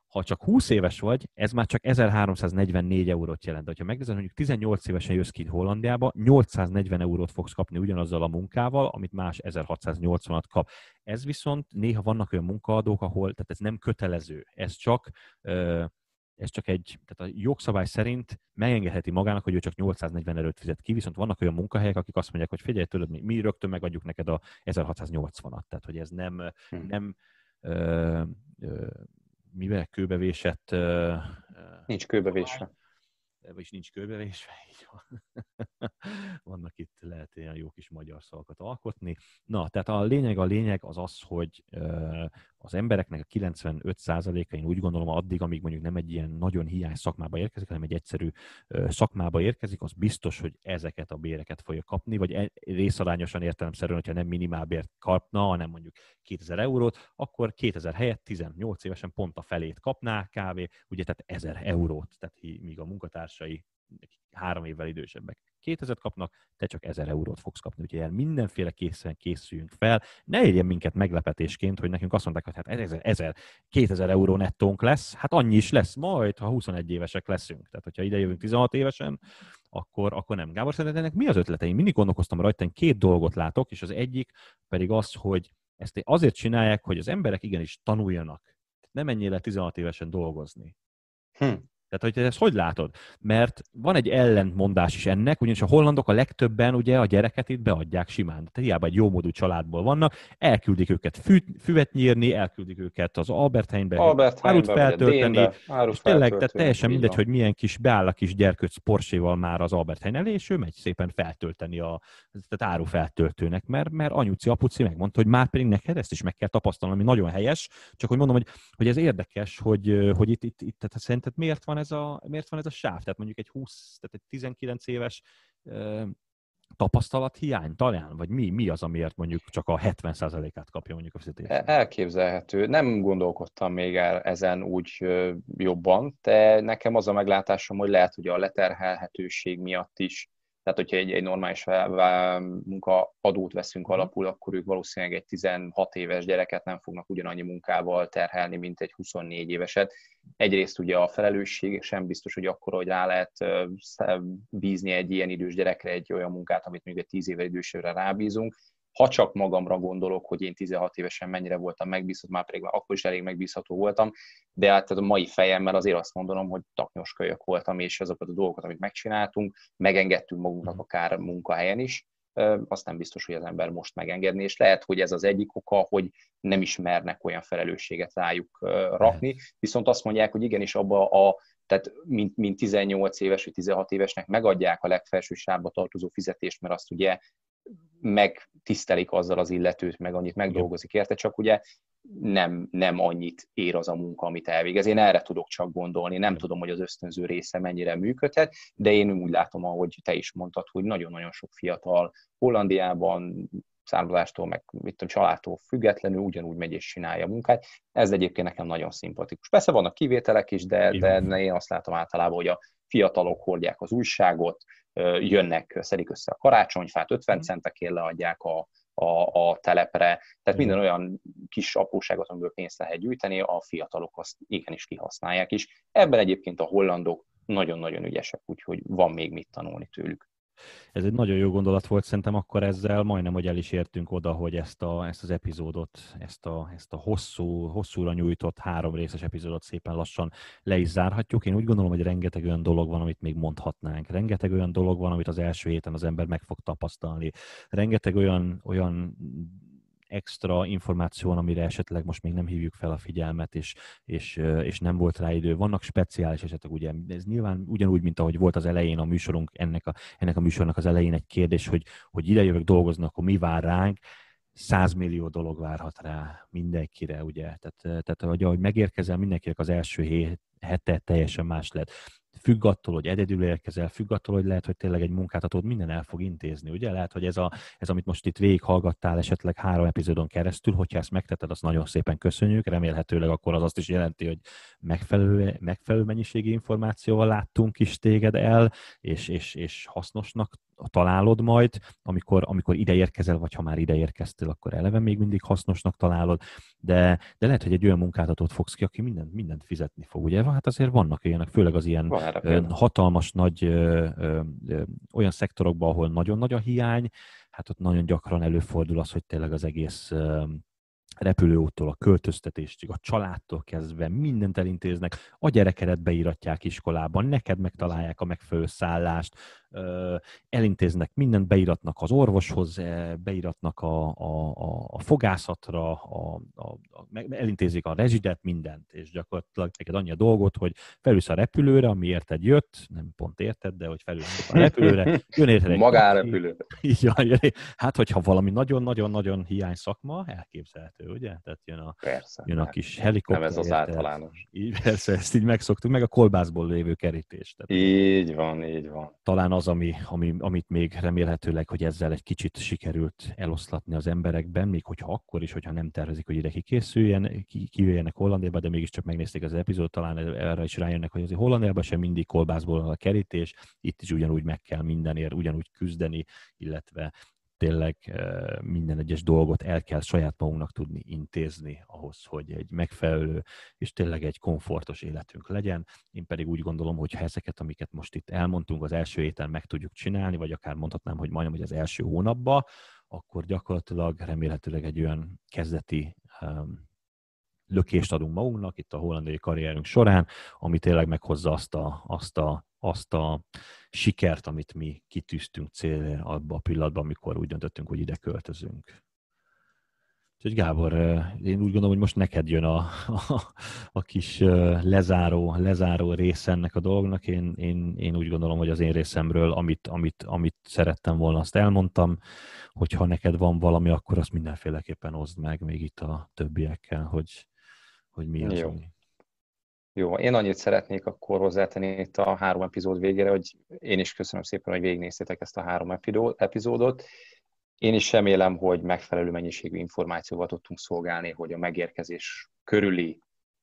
A: Ha csak 20 éves vagy, ez már csak 1344 eurót jelent. De ha megnézed, mondjuk 18 évesen jössz ki Hollandiába, 840 eurót fogsz kapni ugyanazzal a munkával, amit más 1680-at kap. Ez viszont néha vannak olyan munkaadók, ahol, tehát ez nem kötelező, ez csak ez csak egy, tehát a jogszabály szerint megengedheti magának, hogy ő csak 840 erőt fizet ki, viszont vannak olyan munkahelyek, akik azt mondják, hogy figyelj, tudod, mi, mi rögtön megadjuk neked a 1680-at, tehát hogy ez nem, hmm. nem ö, ö, mivel kőbevésett... Ö,
B: Nincs kőbevésve
A: vagyis nincs körbevésve, így van. Vannak itt, lehet ilyen jó kis magyar szavakat alkotni. Na, tehát a lényeg, a lényeg az az, hogy az embereknek a 95%-a, én úgy gondolom, addig, amíg mondjuk nem egy ilyen nagyon hiány szakmába érkezik, hanem egy egyszerű szakmába érkezik, az biztos, hogy ezeket a béreket fogja kapni, vagy e, részarányosan értelemszerűen, hogyha nem minimálbért kapna, hanem mondjuk 2000 eurót, akkor 2000 helyett 18 évesen pont a felét kapná kb. ugye tehát 1000 eurót, tehát míg a munkatársai három évvel idősebbek 2000 kapnak, te csak 1000 eurót fogsz kapni. Úgyhogy ilyen mindenféle készen készüljünk fel. Ne érjen minket meglepetésként, hogy nekünk azt mondták, hogy hát 1000, 1000 2000 euró nettónk lesz. Hát annyi is lesz majd, ha 21 évesek leszünk. Tehát, hogyha ide jövünk 16 évesen, akkor, akkor nem. Gábor, szerinted ennek mi az ötleteim? Mindig gondolkoztam rajta, én két dolgot látok, és az egyik pedig az, hogy ezt azért csinálják, hogy az emberek igenis tanuljanak. Nem menjél le 16 évesen dolgozni. Hm. Tehát, hogy ezt hogy látod? Mert van egy ellentmondás is ennek, ugyanis a hollandok a legtöbben ugye a gyereket itt beadják simán. Tehát hiába egy jó módú családból vannak, elküldik őket fű, füvet nyírni, elküldik őket az Albert Heijnbe,
B: Albert árut feltölteni,
A: és tényleg, tehát teljesen mindegy, van. hogy milyen kis beáll a kis gyerkőc Porséval már az Albert Heijn elé, és ő megy szépen feltölteni a tehát árufeltöltőnek, mert, mert anyuci, apuci megmondta, hogy már pedig neked ezt is meg kell tapasztalni, ami nagyon helyes, csak hogy mondom, hogy, hogy ez érdekes, hogy, hogy itt, itt, itt tehát szerinted miért van van ez a, miért van ez a sáv? Tehát mondjuk egy 20, tehát egy 19 éves tapasztalathiány talán? Vagy mi, mi az, amiért mondjuk csak a 70%-át kapja mondjuk a fizetés?
B: E, elképzelhető. Nem gondolkodtam még el ezen úgy jobban, de nekem az a meglátásom, hogy lehet, hogy a leterhelhetőség miatt is tehát, hogyha egy, egy normális munkaadót veszünk mhm. alapul, akkor ők valószínűleg egy 16 éves gyereket nem fognak ugyanannyi munkával terhelni, mint egy 24 éveset. Egyrészt ugye a felelősség sem biztos, hogy akkor, hogy rá lehet bízni egy ilyen idős gyerekre egy olyan munkát, amit még egy 10 éve idősőre rábízunk, ha csak magamra gondolok, hogy én 16 évesen mennyire voltam megbízható, már pedig akkor is elég megbízható voltam, de hát a mai fejemmel azért azt mondanom, hogy taknyos kölyök voltam, és azokat a dolgokat, amit megcsináltunk, megengedtünk magunknak mhm. akár munkahelyen is, azt nem biztos, hogy az ember most megengedni, és lehet, hogy ez az egyik oka, hogy nem ismernek olyan felelősséget rájuk rakni, viszont azt mondják, hogy igenis abba a tehát mint, mint 18 éves vagy 16 évesnek megadják a legfelső sávba tartozó fizetést, mert azt ugye megtisztelik azzal az illetőt, meg annyit megdolgozik érte, csak ugye nem, nem annyit ér az a munka, amit elvégez. Én erre tudok csak gondolni, nem tudom, hogy az ösztönző része mennyire működhet, de én úgy látom, ahogy te is mondtad, hogy nagyon-nagyon sok fiatal Hollandiában származástól, meg mit tudom, családtól függetlenül ugyanúgy megy és csinálja a munkát. Ez egyébként nekem nagyon szimpatikus. Persze vannak kivételek is, de, de én azt látom általában, hogy a fiatalok hordják az újságot, jönnek, szedik össze a karácsonyfát, 50 centekért leadják a, a, a telepre, tehát minden olyan kis apróságot, amiből pénzt lehet gyűjteni, a fiatalok azt igenis kihasználják is. Ebben egyébként a hollandok nagyon-nagyon ügyesek, úgyhogy van még mit tanulni tőlük.
A: Ez egy nagyon jó gondolat volt, szerintem akkor ezzel majdnem, hogy el is értünk oda, hogy ezt, a, ezt az epizódot, ezt a, ezt a hosszú, hosszúra nyújtott három részes epizódot szépen lassan le is zárhatjuk. Én úgy gondolom, hogy rengeteg olyan dolog van, amit még mondhatnánk. Rengeteg olyan dolog van, amit az első héten az ember meg fog tapasztalni. Rengeteg olyan, olyan extra információ amire esetleg most még nem hívjuk fel a figyelmet, és, és, és nem volt rá idő. Vannak speciális esetek, ugye ez nyilván ugyanúgy, mint ahogy volt az elején a műsorunk, ennek a, ennek a műsornak az elején egy kérdés, hogy, hogy ide jövök dolgozni, akkor mi vár ránk, 100 millió dolog várhat rá mindenkire, ugye? Tehát, tehát hogy ahogy megérkezel, mindenkinek az első hét, hete teljesen más lett függ attól, hogy egyedül érkezel, függ attól, hogy lehet, hogy tényleg egy munkáltatód minden el fog intézni. Ugye lehet, hogy ez, a, ez amit most itt végighallgattál esetleg három epizódon keresztül, hogyha ezt megtetted, azt nagyon szépen köszönjük. Remélhetőleg akkor az azt is jelenti, hogy megfelelő, megfelelő mennyiségi információval láttunk is téged el, és, és, és hasznosnak találod majd, amikor, amikor ide érkezel, vagy ha már ide érkeztél, akkor eleve még mindig hasznosnak találod, de, de lehet, hogy egy olyan munkáltatót fogsz ki, aki mindent, mindent fizetni fog, ugye? Hát azért vannak ilyenek, főleg az ilyen ö, hatalmas nagy ö, ö, ö, olyan szektorokban, ahol nagyon nagy a hiány, hát ott nagyon gyakran előfordul az, hogy tényleg az egész ö, repülőúttól a költöztetésig, a családtól kezdve mindent elintéznek, a gyerekedet beíratják iskolában, neked megtalálják a megfelelő szállást, elintéznek mindent, beiratnak az orvoshoz, beiratnak a, a, a, a fogászatra, a, a, a, elintézik a rezsidet, mindent, és gyakorlatilag neked annyi a dolgot, hogy felülsz a repülőre, ami érted jött, nem pont érted, de hogy felülsz a repülőre, jön érted egy
B: Magárepülőre.
A: Így van, hát hogyha valami nagyon-nagyon-nagyon hiány szakma, elképzelhető, ugye? Tehát jön a,
B: persze,
A: jön a kis helikopter.
B: Nem ez az általános.
A: Így, persze, ezt így megszoktuk, meg a kolbászból lévő kerítés.
B: Tehát így van, így van.
A: Talán az, ami, ami, amit még remélhetőleg, hogy ezzel egy kicsit sikerült eloszlatni az emberekben, még hogyha akkor is, hogyha nem tervezik, hogy ide kikészüljen, ki, kijöjjenek Hollandiába, de mégiscsak megnézték az epizódot, talán erre is rájönnek, hogy azért Hollandiában sem mindig kolbászból a kerítés, itt is ugyanúgy meg kell mindenért, ugyanúgy küzdeni, illetve tényleg minden egyes dolgot el kell saját magunknak tudni intézni ahhoz, hogy egy megfelelő és tényleg egy komfortos életünk legyen. Én pedig úgy gondolom, hogy ha ezeket, amiket most itt elmondtunk, az első héten meg tudjuk csinálni, vagy akár mondhatnám, hogy majdnem, hogy az első hónapban, akkor gyakorlatilag remélhetőleg egy olyan kezdeti um, lökést adunk magunknak itt a hollandai karrierünk során, ami tényleg meghozza azt a, azt a, azt a sikert, amit mi kitűztünk célra abban a pillanatban, amikor úgy döntöttünk, hogy ide költözünk. Úgyhogy Gábor, én úgy gondolom, hogy most neked jön a, a, a kis lezáró, lezáró rész ennek a dolognak. Én, én, én úgy gondolom, hogy az én részemről, amit, amit, amit szerettem volna, azt elmondtam. Hogyha neked van valami, akkor azt mindenféleképpen oszd meg még itt a többiekkel, hogy, hogy mi az,
B: Jó.
A: ami
B: Jó, én annyit szeretnék akkor hozzátenni itt a három epizód végére, hogy én is köszönöm szépen, hogy végignéztétek ezt a három epizódot. Én is remélem, hogy megfelelő mennyiségű információval tudtunk szolgálni, hogy a megérkezés körüli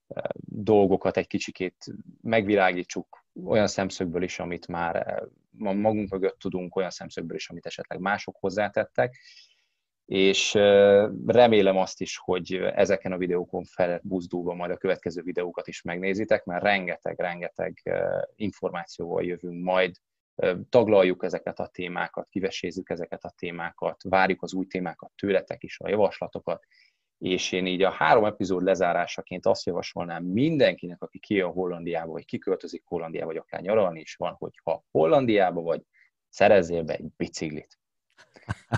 B: eh, dolgokat egy kicsikét megvilágítsuk olyan szemszögből is, amit már eh, magunk mögött tudunk, olyan szemszögből is, amit esetleg mások hozzátettek és remélem azt is, hogy ezeken a videókon felbuzdulva majd a következő videókat is megnézitek, mert rengeteg-rengeteg információval jövünk majd, taglaljuk ezeket a témákat, kivesézzük ezeket a témákat, várjuk az új témákat tőletek is, a javaslatokat, és én így a három epizód lezárásaként azt javasolnám mindenkinek, aki kijön Hollandiába, vagy kiköltözik Hollandiába, vagy akár nyaralni is van, hogy ha Hollandiába vagy, szerezzél be egy biciklit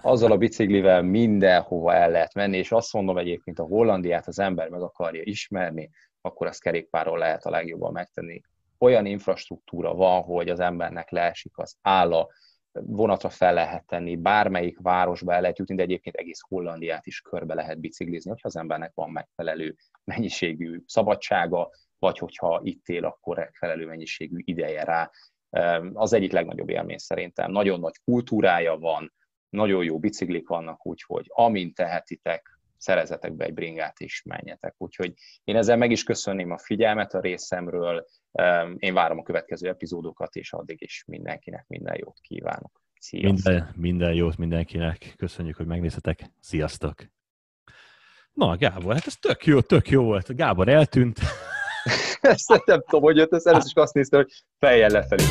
B: azzal a biciklivel mindenhova el lehet menni, és azt mondom egyébként, a Hollandiát az ember meg akarja ismerni, akkor azt kerékpáron lehet a legjobban megtenni. Olyan infrastruktúra van, hogy az embernek leesik az álla, vonatra fel lehet tenni, bármelyik városba el lehet jutni, de egyébként egész Hollandiát is körbe lehet biciklizni, hogyha az embernek van megfelelő mennyiségű szabadsága, vagy hogyha itt él, akkor megfelelő mennyiségű ideje rá. Az egyik legnagyobb élmény szerintem. Nagyon nagy kultúrája van, nagyon jó biciklik vannak, úgyhogy amint tehetitek, szerezetek be egy bringát és menjetek. Úgyhogy én ezzel meg is köszönném a figyelmet a részemről, én várom a következő epizódokat, és addig is mindenkinek minden jót kívánok.
A: Sziasztok! Minden, minden jót mindenkinek, köszönjük, hogy megnéztetek, sziasztok! Na, Gábor, hát ez tök jó, tök jó volt. Gábor eltűnt.
B: Ezt nem tudom, hogy jött, ezt először is azt néztem, hogy fejjel lefelé.